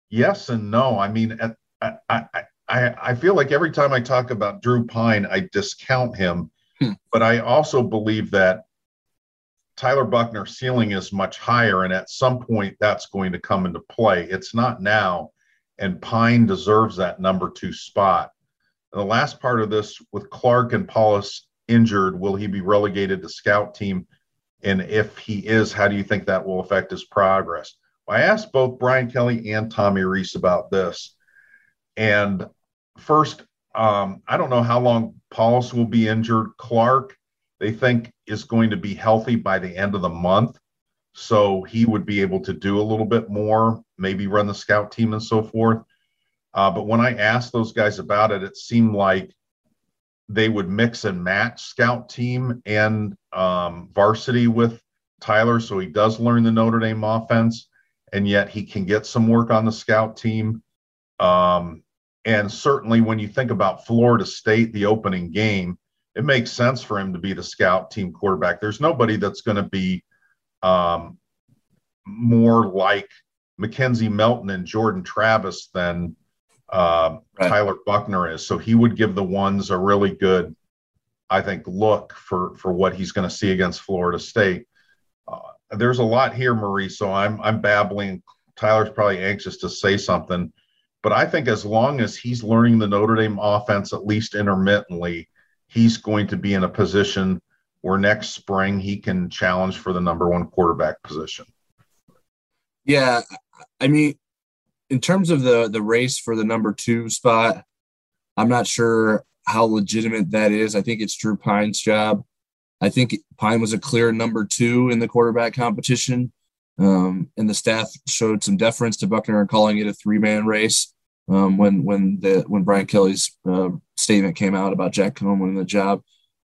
Yes and no. I mean, I, I, I, I feel like every time I talk about Drew Pyne, I discount him Hmm. But I also believe that Tyler Buckner's ceiling is much higher, and at some point that's going to come into play. It's not now, and Pyne deserves that number two spot. And the last part of this with Clark and Powlus injured, will he be relegated to scout team? And if he is, how do you think that will affect his progress? Well, I asked both Brian Kelly and Tommy Rees about this. And first, um, I don't know how long Powlus will be injured. Clark, they think, is going to be healthy by the end of the month. So he would be able to do a little bit more, maybe run the scout team and so forth. Uh, but when I asked those guys about it, it seemed like they would mix and match scout team and um, varsity with Tyler. So he does learn the Notre Dame offense, and yet he can get some work on the scout team. Um, and certainly when you think about Florida State, the opening game, it makes sense for him to be the scout team quarterback. There's nobody that's going to be um, more like McKenzie Milton and Jordan Travis than uh, right. Tyler Buckner is. So he would give the ones a really good, I think, look for for what he's going to see against Florida State. Uh, there's a lot here, Marie. So I'm I'm babbling. Tyler's probably anxious to say something. But I think as long as he's learning the Notre Dame offense, at least intermittently, he's going to be in a position where next spring he can challenge for the number one quarterback position. Yeah. I mean, in terms of the the race for the number two spot, I'm not sure how legitimate that is. I think it's Drew Pyne's job. I think Pyne was a clear number two in the quarterback competition. Um, and the staff showed some deference to Buckner and calling it a three man race um, when when the when Brian Kelly's uh, statement came out about Jack Coan winning the job.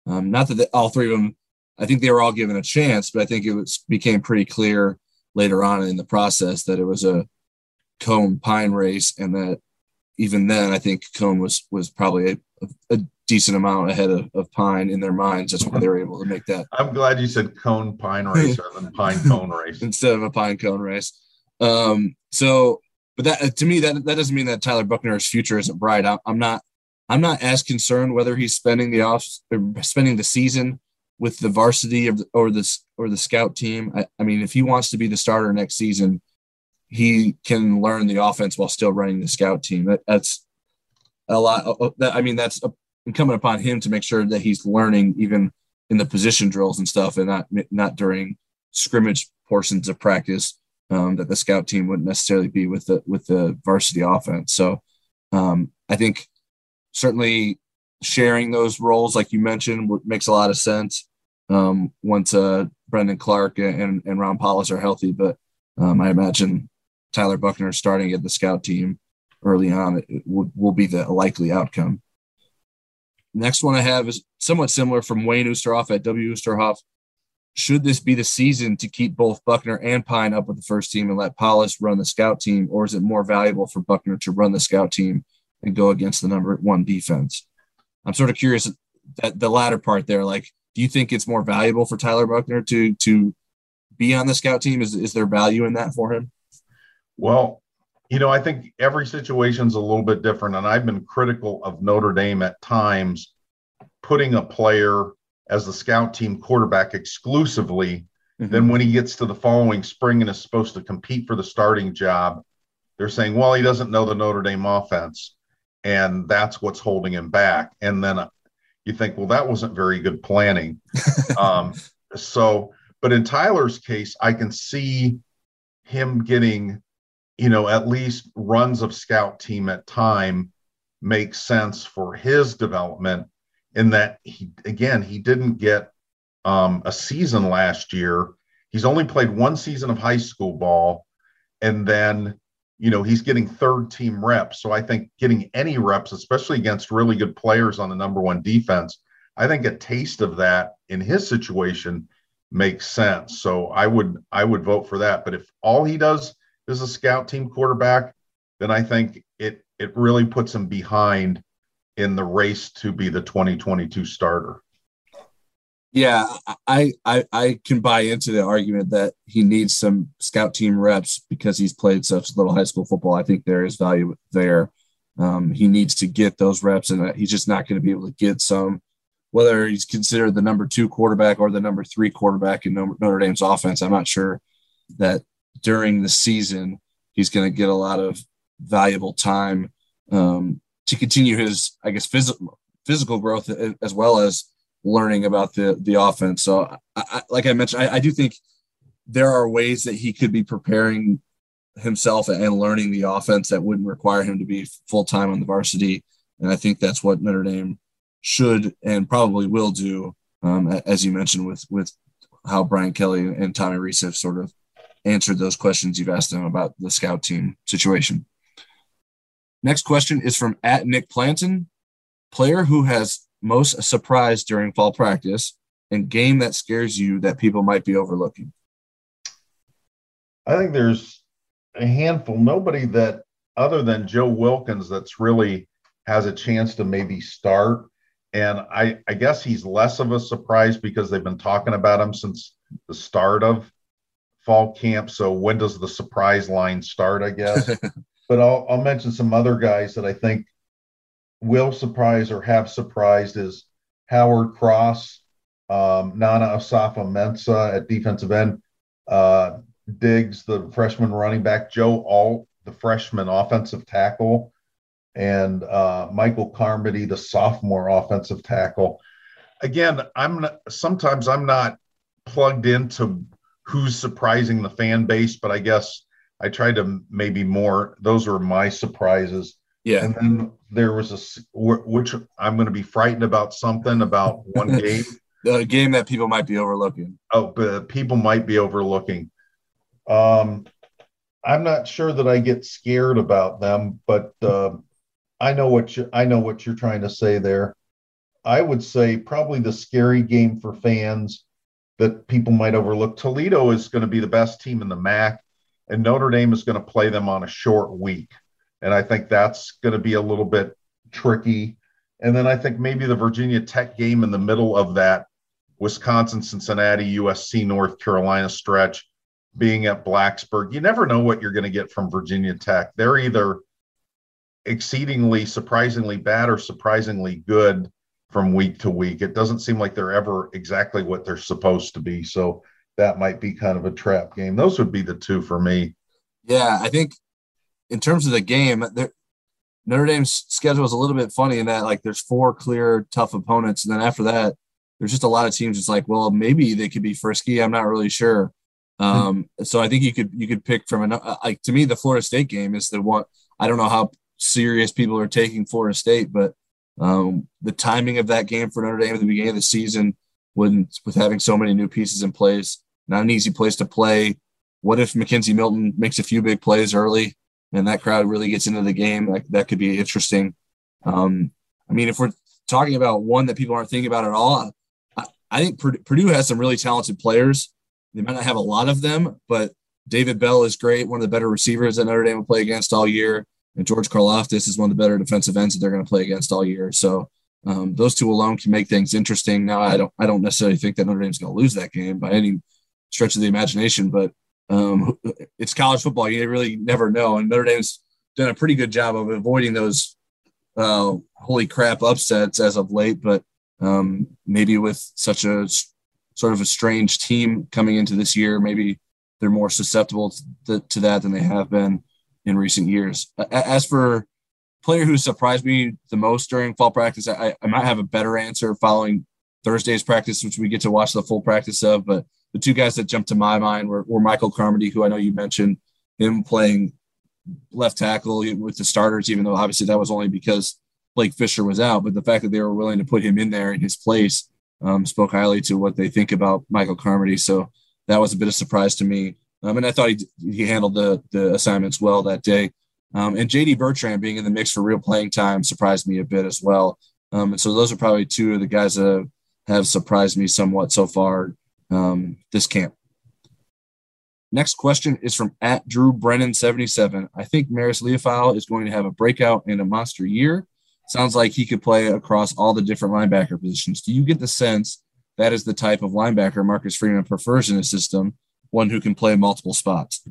Um, not that the, all three of them, I think they were all given a chance, but I think it was became pretty clear later on in the process that it was a Coan Pyne race, and that even then, I think Coan was was probably a, a decent amount ahead of, of, Pyne in their minds. That's why they were able to make that. I'm glad you said Cone Pine race rather than Pyne Cone race instead of a Pine Cone race. Um, so but that to me that that doesn't mean that Tyler Buckner's future isn't bright. I'm not I'm not as concerned whether he's spending the off spending the season with the varsity the, or the or the scout team. I, I mean, if he wants to be the starter next season, he can learn the offense while still running the scout team. That, that's a lot. Uh, uh, that, I mean, that's incumbent upon him to make sure that he's learning even in the position drills and stuff, and not not during scrimmage portions of practice um, that the scout team wouldn't necessarily be with the with the varsity offense. So um, I think certainly sharing those roles, like you mentioned, makes a lot of sense um, once uh, Brendon Clark and, and Ron Powlus are healthy. But um, I imagine Tyler Buckner starting at the scout team early on it will, will be the likely outcome. Next one I have is somewhat similar from Wayne Oosterhoff at W. Oosterhoff. Should this be the season to keep both Buckner and Pyne up with the first team and let Powlus run the scout team, or is it more valuable for Buckner to run the scout team and go against the number one defense? I'm sort of curious that the latter part there. Like, do you think it's more valuable for Tyler Buckner to to be on the scout team? Is is there value in that for him? Well, you know, I think every situation's a little bit different, and I've been critical of Notre Dame at times putting a player as the scout team quarterback exclusively. Mm-hmm. Then when he gets to the following spring and is supposed to compete for the starting job, they're saying, well, he doesn't know the Notre Dame offense and that's what's holding him back. And then you think, well, that wasn't very good planning. um, so, but in Tyler's case, I can see him getting, you know, at least runs of scout team at time makes sense for his development in that he again he didn't get um, a season last year. He's only played one season of high school ball, and then you know, he's getting third team reps. So I think getting any reps, especially against really good players on the number one defense, I think a taste of that in his situation makes sense. So I would I would vote for that. But if all he does is a scout team quarterback, then I think it it really puts him behind in the race to be the 2022 starter. Yeah, I, I I can buy into the argument that he needs some scout team reps because he's played such little high school football. I think there is value there. Um, he needs to get those reps, and he's just not going to be able to get some. Whether he's considered the number two quarterback or the number three quarterback in Notre Dame's offense, I'm not sure that during the season he's going to get a lot of valuable time um, to continue his, I guess, physical physical growth as well as learning about the the offense. So, I, I, like I mentioned, I, I, do think there are ways that he could be preparing himself and learning the offense that wouldn't require him to be full time on the varsity. And I think that's what Notre Dame should and probably will do, um, as you mentioned with with how Brian Kelly and Tommy Rees have sort of answered those questions you've asked them about the scout team situation. Next question is from at Nick Planton, player who has most surprise during fall practice and game that scares you that people might be overlooking? I think there's a handful, nobody that other than Joe Wilkins that's really has a chance to maybe start. And I, I guess he's less of a surprise because they've been talking about him since the start of fall camp. So when does the surprise line start? I guess. but I'll, I'll mention some other guys that I think will surprise or have surprised is Howard Cross, um, Nana Osafo-Mensah at defensive end, uh, Diggs, the freshman running back, Joe Alt, the freshman offensive tackle, and uh, Michael Carmody, the sophomore offensive tackle. Again, I'm not, sometimes I'm not plugged into who's surprising the fan base, but I guess I tried to maybe more. Those are my surprises. Yeah. And then there was a which I'm going to be frightened about something about one game. the game that people might be overlooking. Oh, but people might be overlooking. Um, I'm not sure that I get scared about them, but uh, I know what you I know what you're trying to say there. I would say probably the scary game for fans that people might overlook. Toledo is going to be the best team in the MAC, and Notre Dame is going to play them on a short week. And I think that's going to be a little bit tricky. And then I think maybe the Virginia Tech game in the middle of that Wisconsin, Cincinnati, USC, North Carolina stretch being at Blacksburg. You never know what you're going to get from Virginia Tech. They're either exceedingly surprisingly bad or surprisingly good. from week to week. It doesn't seem like they're ever exactly what they're supposed to be. So that might be kind of a trap game. Those would be the two for me. Yeah, I think in terms of the game, Notre Dame's schedule is a little bit funny in that like there's four clear tough opponents, and then after that, there's just a lot of teams. It's like, well, maybe they could be frisky. I'm not really sure. Um, so I think you could you could pick from an like to me the Florida State game is the one. I don't know how serious people are taking Florida State, but um, the timing of that game for Notre Dame at the beginning of the season, when with having so many new pieces in place, not an easy place to play. What if McKenzie Milton makes a few big plays early and that crowd really gets into the game? Like that could be interesting. Um, I mean, if we're talking about one that people aren't thinking about at all, I, I think Purdue has some really talented players. They might not have a lot of them, but David Bell is great, one of the better receivers that Notre Dame will play against all year. And George Karlaftis is one of the better defensive ends that they're going to play against all year. So um, those two alone can make things interesting. Now, I don't, I don't necessarily think that Notre Dame's going to lose that game by any stretch of the imagination, but um, it's college football. You really never know. And Notre Dame's done a pretty good job of avoiding those uh, holy crap upsets as of late. But um, maybe with such a sort of a strange team coming into this year, maybe they're more susceptible to, to that than they have been in recent years. As for player who surprised me the most during fall practice, I, I might have a better answer following Thursday's practice, which we get to watch the full practice of. But the two guys that jumped to my mind were, were Michael Carmody, who I know you mentioned him playing left tackle with the starters, even though obviously that was only because Blake Fisher was out. But the fact that they were willing to put him in there in his place um, spoke highly to what they think about Michael Carmody. So that was a bit of surprise to me. Um, and I thought he, he handled the, the assignments well that day. Um, and JD Bertrand being in the mix for real playing time surprised me a bit as well. Um, and so those are probably two of the guys that have surprised me somewhat so far um, this camp. Next question is from at Drew Brennan 77. I think Marist Liufau is going to have a breakout and a monster year. Sounds like he could play across all the different linebacker positions. Do you get the sense that is the type of linebacker Marcus Freeman prefers in a system, one who can play multiple spots?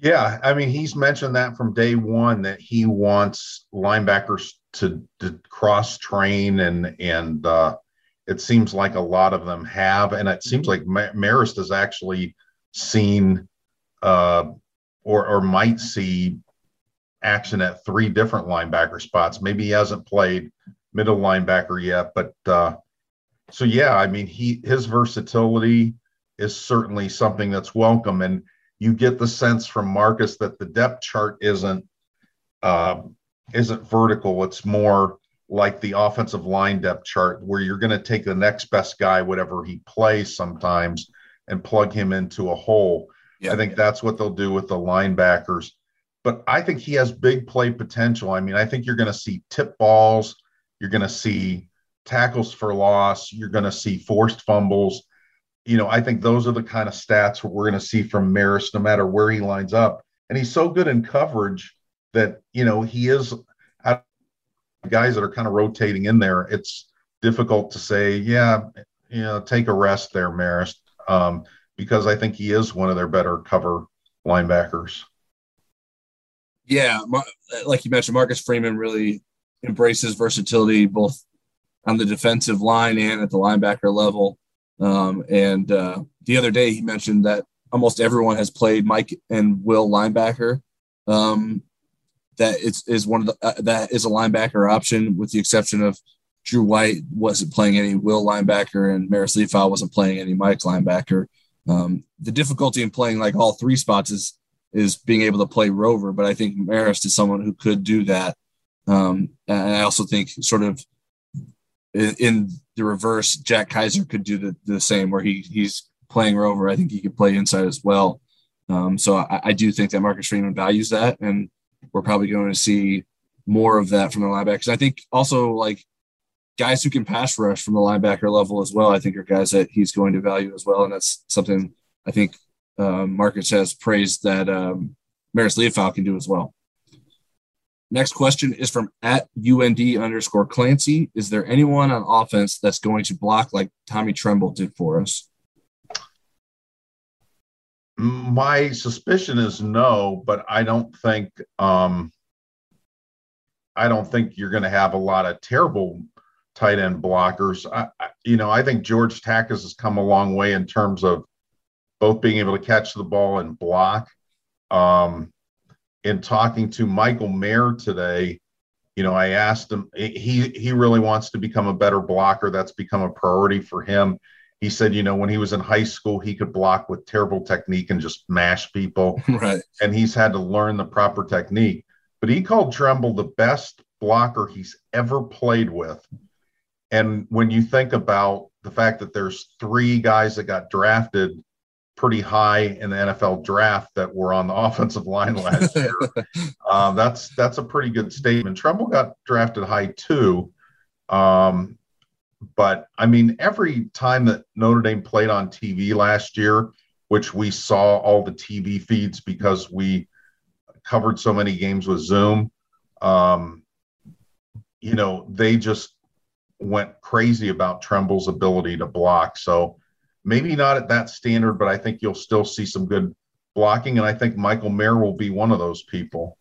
Yeah, I mean, he's mentioned that from day one that he wants linebackers to, to cross train and and uh, it seems like a lot of them have, and it seems like Marist has actually seen uh, or or might see action at three different linebacker spots. Maybe he hasn't played middle linebacker yet, but uh, so yeah, I mean he his versatility is certainly something that's welcome, and you get the sense from Marcus that the depth chart isn't uh, isn't vertical; it's more like the offensive line depth chart, where you're going to take the next best guy, whatever he plays sometimes, and plug him into a hole. Yeah, I think yeah. that's what they'll do with the linebackers. But I think he has big play potential. I mean, I think you're going to see tip balls, you're going to see tackles for loss, you're going to see forced fumbles. You know, I think those are the kind of stats we're going to see from Marist no matter where he lines up. And he's so good in coverage that, you know, he is guys that are kind of rotating in there, it's difficult to say, yeah, you know, take a rest there, Marist, um, because I think he is one of their better cover linebackers. Yeah, like you mentioned, Marcus Freeman really embraces versatility both on the defensive line and at the linebacker level. Um, and uh, the other day, he mentioned that almost everyone has played Mike and Will linebacker. Um, that is, is one of the uh, that is a linebacker option, with the exception of Drew White wasn't playing any will linebacker and Marist Liufau wasn't playing any Mike linebacker. Um, the difficulty in playing like all three spots is is being able to play rover, but I think Marist is someone who could do that. Um, and I also think sort of in, in, the reverse, Jack Kiser could do the, the same where he he's playing rover. I think he could play inside as well. Um, so I, I, do think that Marcus Freeman values that. And we're probably going to see more of that from the linebackers. I think also like guys who can pass rush from the linebacker level as well. I think are guys that he's going to value as well, and that's something I think uh, Marcus has praised that um, Marist Liufau can do as well. Next question is from at UND underscore Clancy. Is there anyone on offense that's going to block like Tommy Tremble did for us? My suspicion is no, but I don't think um, I don't think you're going to have a lot of terrible tight end blockers. I, I, you know, I think George Takacs has come a long way in terms of both being able to catch the ball and block. Um, in talking to Michael Mayer today, you know, I asked him. He he really wants to become a better blocker. That's become a priority for him. He said, you know, when he was in high school, he could block with terrible technique and just mash people. Right. And he's had to learn the proper technique. But he called Tremble the best blocker he's ever played with. And when you think about the fact that there's three guys that got drafted pretty high in the NFL draft that were on the offensive line last year, uh, that's that's a pretty good statement. Tremble got drafted high too. Um, but I mean, every time that Notre Dame played on TV last year, which we saw all the TV feeds because we covered so many games with Zoom, um, you know, they just went crazy about Tremble's ability to block. So maybe not at that standard, but I think you'll still see some good blocking. And I think Michael Mayer will be one of those people.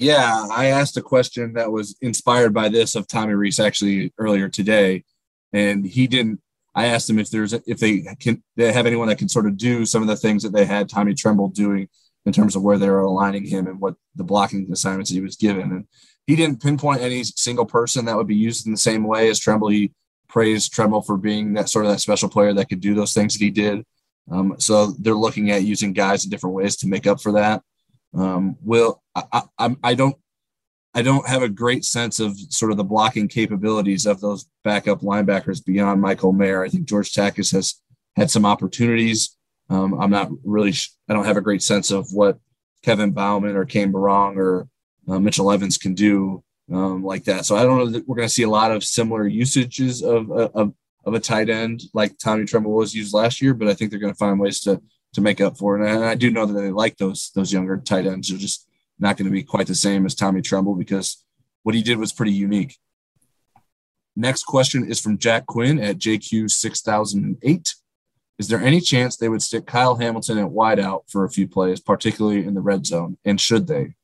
Yeah, I asked a question that was inspired by this of Tommy Rees actually earlier today, and he didn't. I asked him if there's if they can they have anyone that can sort of do some of the things that they had Tommy Tremble doing in terms of where they were aligning him and what the blocking assignments he was given. And he didn't pinpoint any single person that would be used in the same way as Tremble. He praised Tremble for being that sort of that special player that could do those things that he did. Um, so they're looking at using guys in different ways to make up for that. Um, will I, I, I don't I don't have a great sense of sort of the blocking capabilities of those backup linebackers beyond Michael Mayer. I think George Takacs has had some opportunities. Um, I'm not really I don't have a great sense of what Kevin Bauman or Cane Berrong or uh, Mitchell Evans can do um, like that. So I don't know that we're going to see a lot of similar usages of, of, of a tight end like Tommy Tremble was used last year, but I think they're going to find ways to to make up for it. And I do know that they like those those younger tight ends. They're just not going to be quite the same as Tommy Tremble because what he did was pretty unique. Next question is from Jack Quinn at JQ six thousand and eight. Is there any chance they would stick Kyle Hamilton at wideout for a few plays, particularly in the red zone? And should they?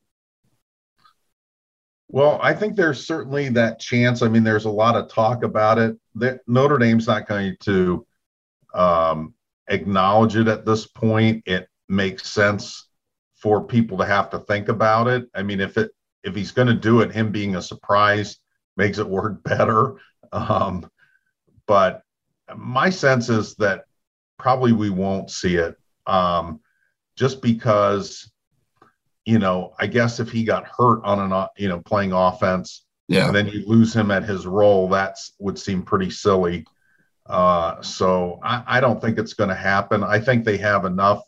Well, I think there's certainly that chance. I mean, there's a lot of talk about it. That Notre Dame's not going to um, acknowledge it at this point. It makes sense for people to have to think about it. I mean, if it if he's going to do it, him being a surprise makes it work better. Um, but my sense is that probably we won't see it, um, just because you know, I guess if he got hurt on an you know playing offense, yeah, and then you lose him at his role, that would seem pretty silly. Uh, so I, I, don't think it's going to happen. I think they have enough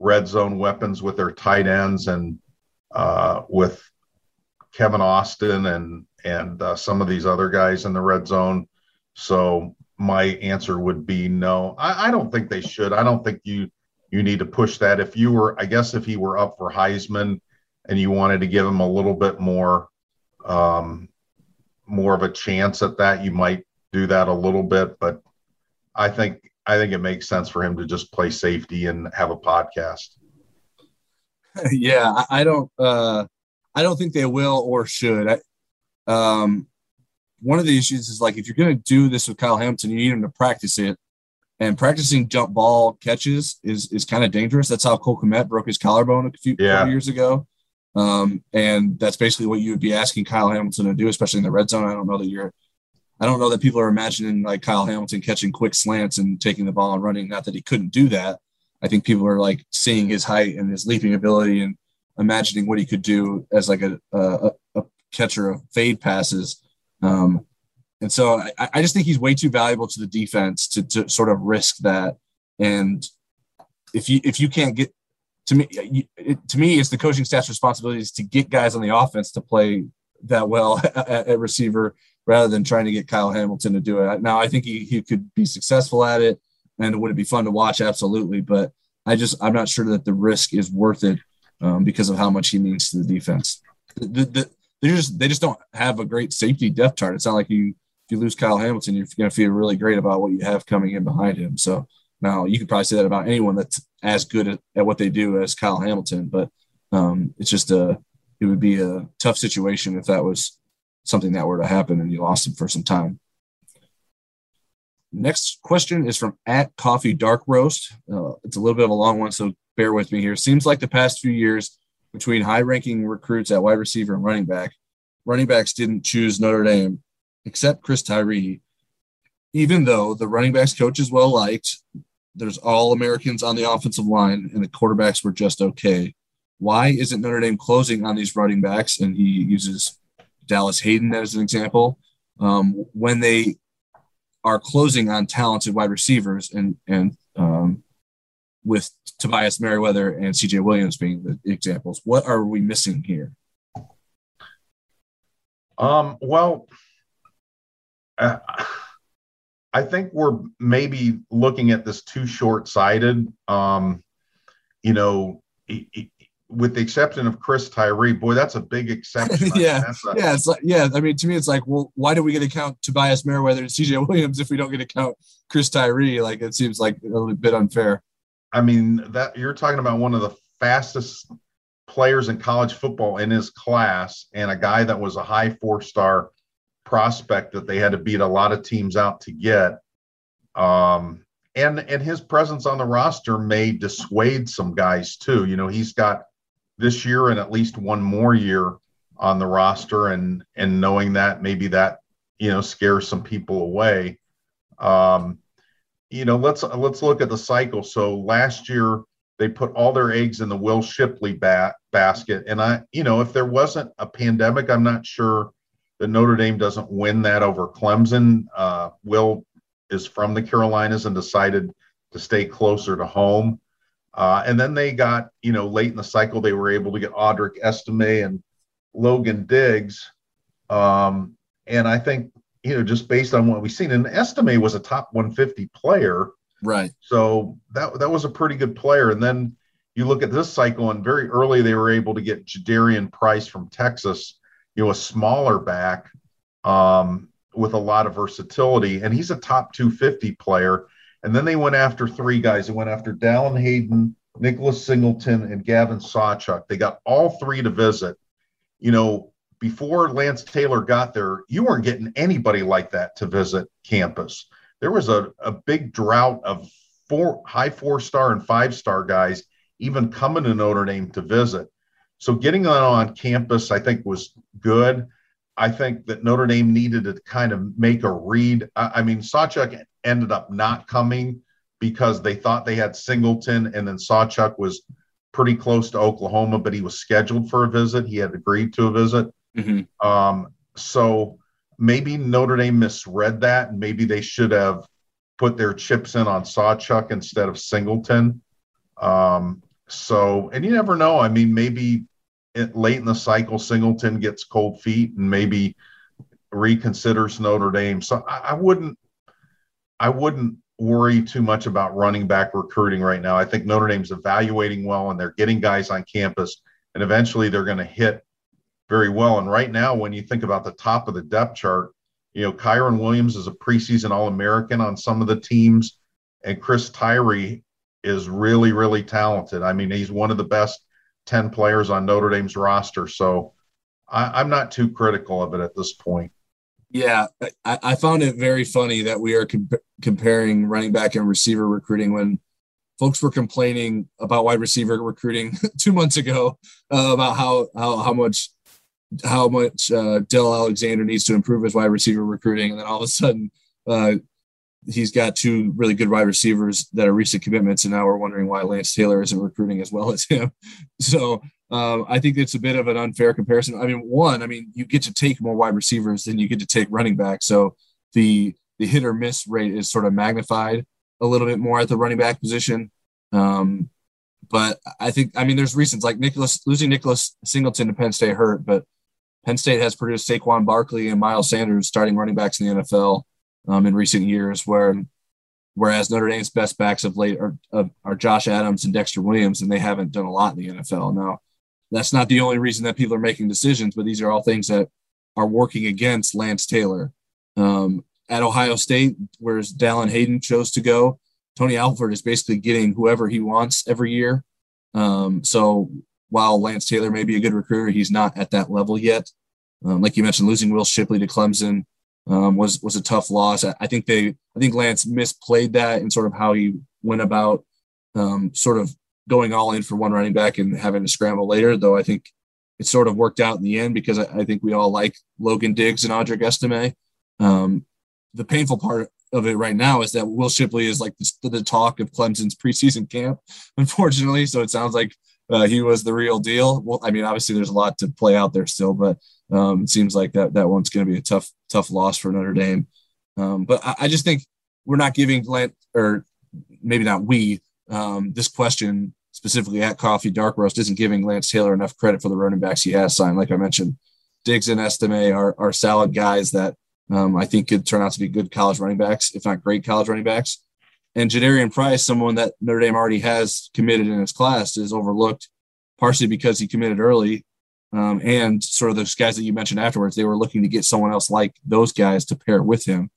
red zone weapons with their tight ends and uh, with Kevin Austin and and uh, some of these other guys in the red zone. So my answer would be no. I, I, don't think they should. I don't think you you need to push that. If you were, I guess, if he were up for Heisman and you wanted to give him a little bit more um, more of a chance at that, you might do that a little bit. But I think I think it makes sense for him to just play safety and have a podcast. yeah, I don't uh I don't think they will or should. I, um one of the issues is like if you're going to do this with Kyle Hamilton, you need him to practice it. And practicing jump ball catches is is kind of dangerous. That's how Cole Kmet broke his collarbone a few yeah. years ago. Um, and that's basically what you would be asking Kyle Hamilton to do, especially in the red zone. I don't know that you're I don't know that people are imagining like Kyle Hamilton catching quick slants and taking the ball and running. Not that he couldn't do that. I think people are like seeing his height and his leaping ability and imagining what he could do as like a, a, a catcher of fade passes. Um, and so I, I, just think he's way too valuable to the defense to, to sort of risk that. And if you if you can't get to me, it, to me, it's the coaching staff's responsibility is to get guys on the offense to play that well at, at receiver rather than trying to get Kyle Hamilton to do it. Now, I think he, he could be successful at it and would it be fun to watch? Absolutely. But I just, I'm not sure that the risk is worth it um, because of how much he means to the defense. The, the, they just, they just don't have a great safety depth chart. It's not like you, if you lose Kyle Hamilton, you're going to feel really great about what you have coming in behind him. So now you could probably say that about anyone that's as good at, at what they do as Kyle Hamilton, but um, it's just a, it would be a tough situation if that was something that were to happen and you lost him for some time. Next question is from at Coffee Dark Roast. Uh, it's a little bit of a long one, so bear with me here. Seems like the past few years between high-ranking recruits at wide receiver and running back, running backs didn't choose Notre Dame except Chris Tyree. Even though the running backs coach is well liked, there's all Americans on the offensive line, and the quarterbacks were just okay. Why isn't Notre Dame closing on these running backs? And he uses Dallan Hayden as an example. Um, when they are closing on talented wide receivers and and um, with Tobias Merriweather and CJ Williams being the examples. What are we missing here? Um, well, uh, I think we're maybe looking at this too short sighted. Um, you know, with the exception of Chris Tyree, boy, that's a big exception. yeah, a, yeah, it's like, yeah. I mean, to me, it's like, well, why do we get to count Tobias Merriweather and CJ Williams if we don't get to count Chris Tyree? Like, it seems like a little bit unfair. I mean, that you're talking about one of the fastest players in college football in his class, and a guy that was a high four-star prospect that they had to beat a lot of teams out to get. Um, and and his presence on the roster may dissuade some guys too. You know, he's got this year and at least one more year on the roster and and knowing that maybe that you know scares some people away. Um you know let's let's look at the cycle. So last year they put all their eggs in the will shipley bat, basket. And i you know if there wasn't a pandemic i'm not sure that notre dame doesn't win that over clemson. Uh, will is from the carolinas and decided to stay closer to home uh, and then they got, you know, late in the cycle, they were able to get Audric Estime and Logan Diggs. Um, and I think, you know, just based on what we've seen, and Estime was a top 150 player. Right. So that that was a pretty good player. And then you look at this cycle, and very early they were able to get Jadarian Price from Texas, you know, a smaller back um, with a lot of versatility. And he's a top 250 player. And then they went after three guys. They went after Dallan Hayden, Nicholas Singleton, and Gavin Sawchuk. They got all three to visit. You know, before Lance Taylor got there, you weren't getting anybody like that to visit campus. There was a, a big drought of four high four star and five star guys even coming to Notre Dame to visit. So getting them on campus, I think, was good. I think that Notre Dame needed to kind of make a read. I, I mean, Sawchuk ended up not coming because they thought they had Singleton, and then Sawchuk was pretty close to Oklahoma, but he was scheduled for a visit. He had agreed to a visit. Mm-hmm. Um, so maybe Notre Dame misread that, and maybe they should have put their chips in on Sawchuk instead of Singleton. Um, so, and you never know. I mean, maybe it, late in the cycle, Singleton gets cold feet and maybe reconsiders Notre Dame. So I, I wouldn't I wouldn't worry too much about running back recruiting right now. I think Notre Dame's evaluating well and they're getting guys on campus, and eventually they're going to hit very well. And right now, when you think about the top of the depth chart, you know, Kyren Williams is a preseason All American on some of the teams, and Chris Tyree is really, really talented. I mean, he's one of the best 10 players on Notre Dame's roster. So I, I'm not too critical of it at this point. Yeah, I, I found it very funny that we are comp- comparing running back and receiver recruiting when folks were complaining about wide receiver recruiting two months ago uh, about how how how much how much uh, Del Alexander needs to improve his wide receiver recruiting, and then all of a sudden uh, he's got two really good wide receivers that are recent commitments, and now we're wondering why Lance Taylor isn't recruiting as well as him. So um, I think it's a bit of an unfair comparison. I mean, one, I mean, you get to take more wide receivers than you get to take running back, so the the hit or miss rate is sort of magnified a little bit more at the running back position. Um, but I think, I mean, there's reasons like Nicholas losing Nicholas Singleton to Penn State hurt, but Penn State has produced Saquon Barkley and Miles Sanders starting running backs in the NFL um, in recent years, where whereas Notre Dame's best backs of late are, are Josh Adams and Dexter Williams, and they haven't done a lot in the NFL. Now, that's not the only reason that people are making decisions, but these are all things that are working against Lance Taylor. Um, at Ohio State, whereas Dallan Hayden chose to go, Tony Alford is basically getting whoever he wants every year. Um, so while Lance Taylor may be a good recruiter, he's not at that level yet. Um, like you mentioned, losing Will Shipley to Clemson um, was was a tough loss. I, I, think they, I think Lance misplayed that in sort of how he went about um, sort of going all in for one running back and having to scramble later. Though I think it sort of worked out in the end because I, I think we all like Logan Diggs and Audric Estime. Um, the painful part of it right now is that Will Shipley is like the, the talk of Clemson's preseason camp, unfortunately. So it sounds like uh, he was the real deal. Well, I mean, obviously there's a lot to play out there still, but um, it seems like that that one's going to be a tough tough loss for Notre Dame. Um, but I, I, just think we're not giving Lance, or maybe not we, um, this question specifically at Coffee Dark Roast isn't giving Lance Taylor enough credit for the running backs he has signed. Like I mentioned, Diggs and Estime are, are solid guys that um, I think could turn out to be good college running backs, if not great college running backs. And Jadarian Price, someone that Notre Dame already has committed in his class, is overlooked partially because he committed early. Um, and sort of those guys that you mentioned afterwards, they were looking to get someone else like those guys to pair with him.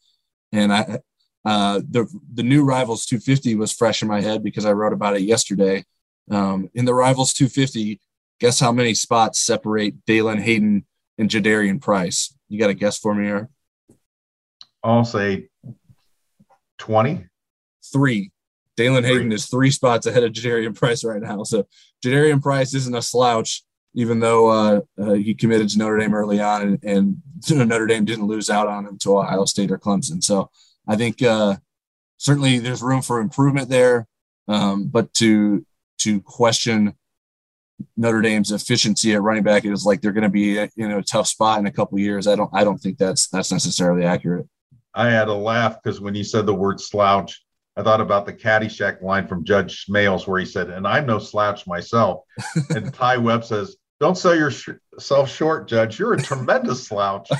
And I, uh, the the new Rivals 250 was fresh in my head because I wrote about it yesterday. Um, in the Rivals 250, guess how many spots separate Dallan Hayden and Jadarian Price? You got a guess for me, here? I'll say 20. Three. Dallan Hayden is three spots ahead of Jadarian Price right now. So Jadarian Price isn't a slouch, even though uh, uh, he committed to Notre Dame early on, and, and Notre Dame didn't lose out on him to Ohio State or Clemson. So I think uh, certainly there's room for improvement there, um, but to to question Notre Dame's efficiency at running back is like they're going to be in a tough spot in a couple years. I don't I don't think that's that's necessarily accurate. I had a laugh because when you said the word slouch, I thought about the Caddyshack line from Judge Smails where he said, "And I'm no slouch myself." and Ty Webb says, "Don't sell yourself short, Judge. You're a tremendous slouch."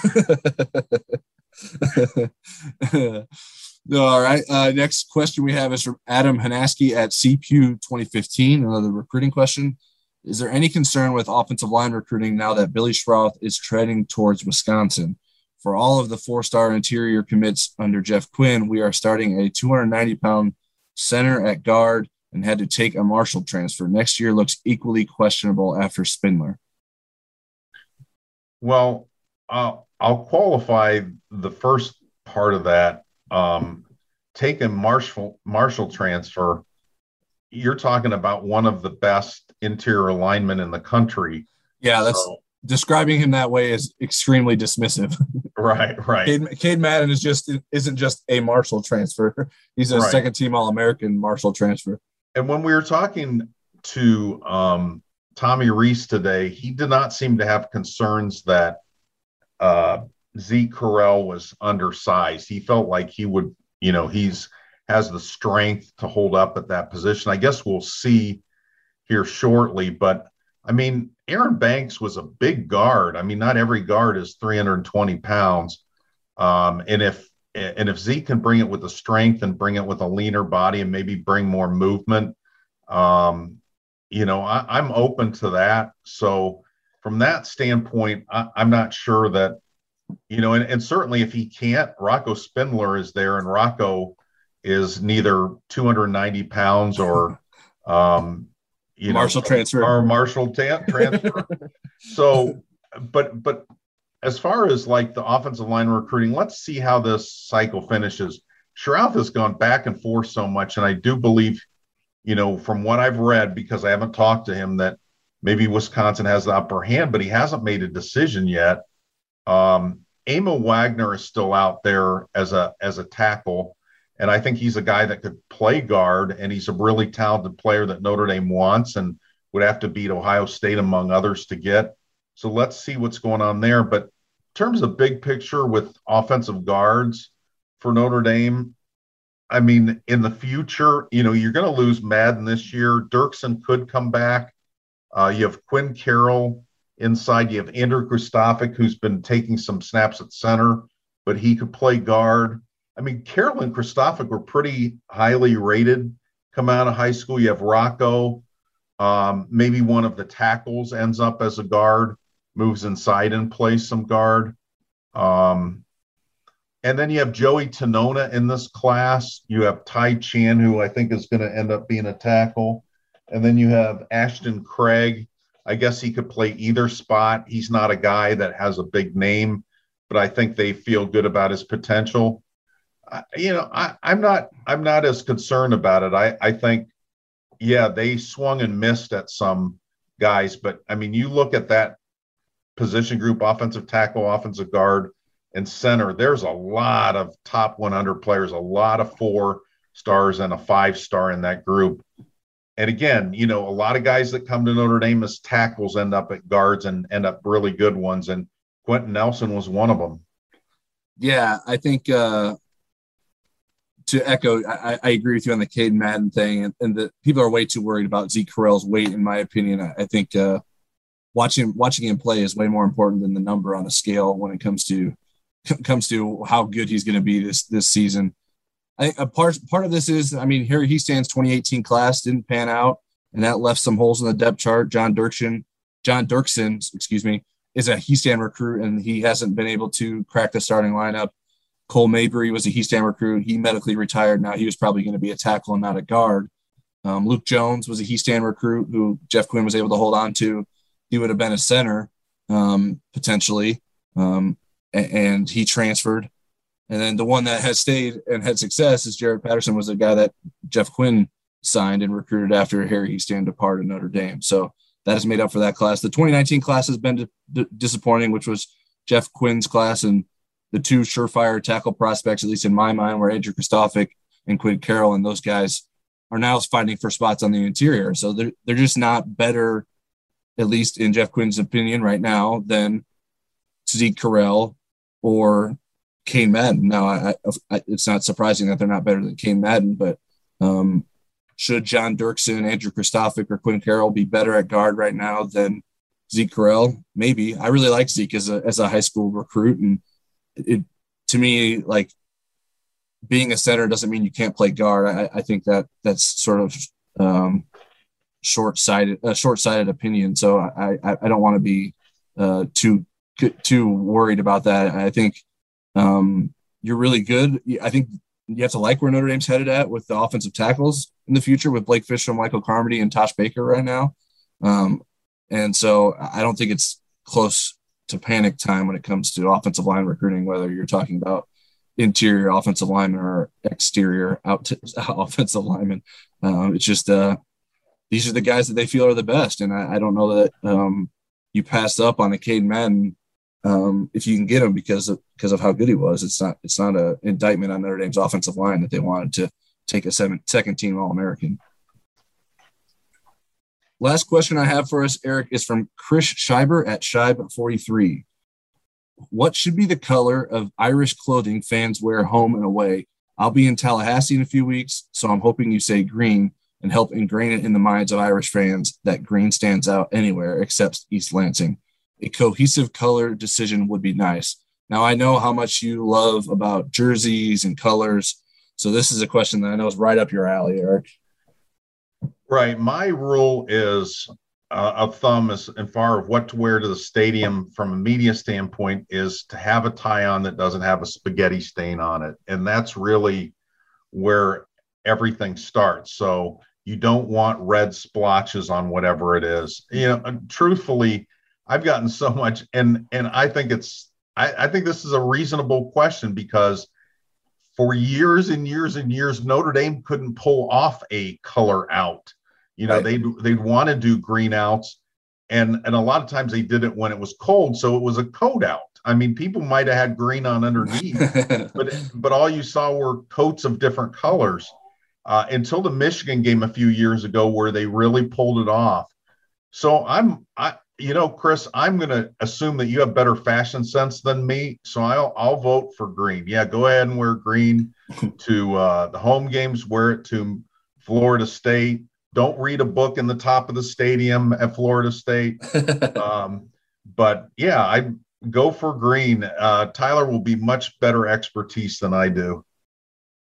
All right. Uh, next question we have is from Adam Hanaski at CPU 2015. Another recruiting question. Is there any concern with offensive line recruiting now that Billy Schrauth is treading towards Wisconsin? For all of the four star interior commits under Jeff Quinn, we are starting a 290 pound center at guard and had to take a Marshall transfer. Next year looks equally questionable after Spindler. Well, uh, I'll qualify the first part of that. Um, take a Marshall Marshall transfer. You're talking about one of the best interior linemen in the country. Yeah, that's so, describing him that way is extremely dismissive. Right, right. Cade, Caden Madden is just isn't just a Marshall transfer. He's a right. second team All American Marshall transfer. And when we were talking to um, Tommy Rees today, he did not seem to have concerns that uh, Zeke Correll was undersized. He felt like he would, you know, he's has the strength to hold up at that position. I guess we'll see here shortly, but I mean, Aaron Banks was a big guard. I mean, not every guard is 320 pounds. Um, and if and if Zeke can bring it with the strength and bring it with a leaner body and maybe bring more movement, um, you know, I, am open to that. So from that standpoint, I, I, am not sure that, you know, and, and certainly if he can't, Rocco Spindler is there, and Rocco is neither 290 pounds or um, you Marshall know, transfer or Marshall ta- transfer. so, but but as far as like the offensive line recruiting, let's see how this cycle finishes. Schrauth has gone back and forth so much, and I do believe, you know, from what I've read, because I haven't talked to him, that maybe Wisconsin has the upper hand, but he hasn't made a decision yet. Um, Aamil Wagner is still out there as a as a tackle. And I think he's a guy that could play guard, and he's a really talented player that Notre Dame wants and would have to beat Ohio State, among others, to get. So let's see what's going on there. But in terms of big picture with offensive guards for Notre Dame, I mean, in the future, you know, you're going to lose Madden this year. Dirksen could come back. Uh, you have Quinn Carroll inside. You have Andrew Kristofic, who's been taking some snaps at center, but he could play guard. I mean, Carroll and Kristofic were pretty highly rated come out of high school. You have Rocco, um, maybe one of the tackles ends up as a guard, moves inside and plays some guard. Um, and then you have Joey Tanona in this class. You have Ty Chan, who I think is going to end up being a tackle. And then you have Ashton Craig, I guess he could play either spot. He's not a guy that has a big name, but I think they feel good about his potential. I, you know, I, I'm not I'm not as concerned about it. I, I think, yeah, they swung and missed at some guys, but I mean, you look at that position group, offensive tackle, offensive guard, and center. There's a lot of top 100 players, a lot of four stars and a five star in that group. And again, you know, a lot of guys that come to Notre Dame as tackles end up at guards and end up really good ones. And Quenton Nelson was one of them. Yeah, I think uh, to echo, I, I, agree with you on the Caden Madden thing, and, and the people are way too worried about Zeke Correll's weight. In my opinion, I, I think uh, watching watching him play is way more important than the number on a scale when it comes to comes to how good he's going to be this this season. I think a part part of this is, I mean, Harry Hiestand's 2018 class didn't pan out, and that left some holes in the depth chart. John Dirksen, John Dirksen, excuse me, is a Hiestand recruit, and he hasn't been able to crack the starting lineup. Cole Mabry was a Hiestand recruit. He medically retired. Now he was probably going to be a tackle and not a guard. Um, Luke Jones was a Hiestand recruit who Jeff Quinn was able to hold on to. He would have been a center um, potentially, um, and, and he transferred. And then the one that has stayed and had success is Jarrett Patterson was a guy that Jeff Quinn signed and recruited after Harry Hiestand departed Notre Dame. So that has made up for that class. The 2019 class has been d- disappointing, which was Jeff Quinn's class and the two surefire tackle prospects, at least in my mind, were Andrew Kristofic and Quinn Carroll, and those guys are now fighting for spots on the interior. So they're they're just not better, at least in Jeff Quinn's opinion, right now than Zeke Correll or Cain Madden. Now, I, I, it's not surprising that they're not better than Cain Madden, but um, should John Dirksen, Andrew Kristofic, or Quinn Carroll be better at guard right now than Zeke Correll? Maybe. I really like Zeke as a as a high school recruit, and it to me like being a center doesn't mean you can't play guard. I, I think that that's sort of um, short sighted, a short sighted opinion. So I I, I don't want to be uh, too too worried about that. I think um, you're really good. I think you have to like where Notre Dame's headed at with the offensive tackles in the future with Blake Fisher, Michael Carmody, and Tosh Baker right now. Um, and so I don't think it's close to panic time when it comes to offensive line recruiting, whether you're talking about interior offensive lineman or exterior out offensive lineman. Um, it's just uh, these are the guys that they feel are the best, and I, I don't know that um, you passed up on a Caden Madden um, if you can get him because of because of how good he was. It's not it's not an indictment on Notre Dame's offensive line that they wanted to take a seven, second team All American. Last question I have for us, Eric, is from Chris Scheiber at Scheib43. What should be the color of Irish clothing fans wear home and away? I'll be in Tallahassee in a few weeks, so I'm hoping you say green and help ingrain it in the minds of Irish fans that green stands out anywhere except East Lansing a cohesive color decision would be nice. Now, I know how much you love about jerseys and colors. So, this is a question that I know is right up your alley, Eric. Right. My rule is uh, of thumb as in far of what to wear to the stadium from a media standpoint is to have a tie on that doesn't have a spaghetti stain on it. And that's really where everything starts. So, you don't want red splotches on whatever it is. You know, truthfully, I've gotten so much, and and I think it's I, I think this is a reasonable question because for years and years and years, Notre Dame couldn't pull off a color out. You know, right. they'd they'd want to do green outs, and and a lot of times they did it when it was cold, so it was a coat out. I mean, people might have had green on underneath, but but all you saw were coats of different colors uh, until the Michigan game a few years ago, where they really pulled it off. So I'm I you know, Chris, I'm going to assume that you have better fashion sense than me, so I'll I'll vote for green. Yeah, go ahead and wear green to uh, the home games. Wear it to Florida State. Don't read a book in the top of the stadium at Florida State. um, but yeah, I go for green. Uh, Tyler will be much better expertise than I do.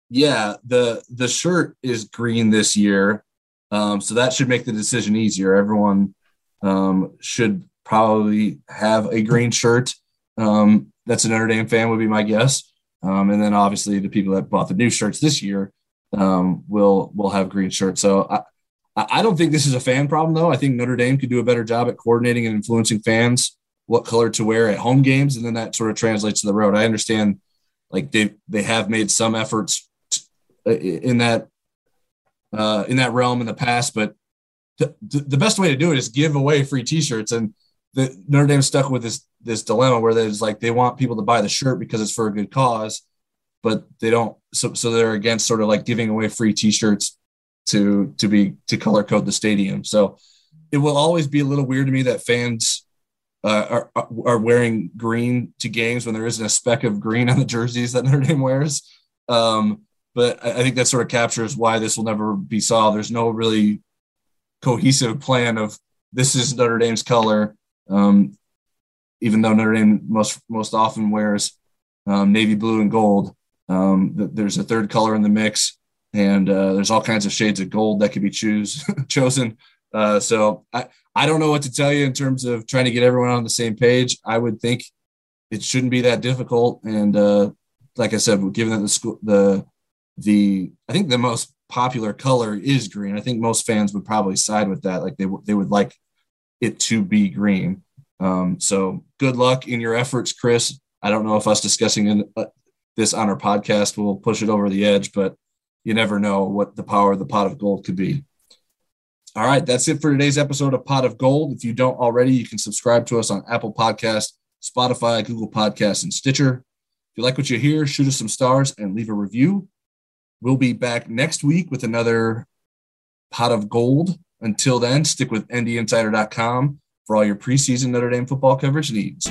Yeah, the the shirt is green this year, um, so that should make the decision easier. Everyone um, should probably have a green shirt. Um, that's a Notre Dame fan would be my guess. Um, and then obviously the people that bought the new shirts this year um, will will have green shirts. So I, I don't think this is a fan problem, though. I think Notre Dame could do a better job at coordinating and influencing fans what color to wear at home games, and then that sort of translates to the road. I understand, like they they have made some efforts uh, in that uh, in that realm in the past, but the, the best way to do it is give away free T-shirts, and the Notre Dame stuck with this this dilemma where there's like they want people to buy the shirt because it's for a good cause, but they don't. So so they're against sort of like giving away free T-shirts to to be to color code the stadium. So it will always be a little weird to me that fans uh, are are wearing green to games when there isn't a speck of green on the jerseys that Notre Dame wears. Um, but I, I think that sort of captures why this will never be solved. There's no really cohesive plan of this is Notre Dame's color. Um, even though Notre Dame most most often wears um, navy blue and gold, um, there's a third color in the mix and uh, there's all kinds of shades of gold that could be choose chosen. Uh, so I, I don't know what to tell you in terms of trying to get everyone on the same page. I would think it shouldn't be that difficult. And uh, like I said, given that the school, the the I think the most popular color is green. I think most fans would probably side with that. Like they they would like it to be green. Um, so good luck in your efforts, Chris. I don't know if us discussing in, uh, this on our podcast will push it over the edge, but you never know what the power of the pot of gold could be. All right, that's it for today's episode of Pot of Gold. If you don't already, you can subscribe to us on Apple Podcast, Spotify, Google Podcasts, and Stitcher. If you like what you hear, shoot us some stars and leave a review. We'll be back next week with another pot of gold. Until then, stick with NDinsider.com for all your preseason Notre Dame football coverage needs.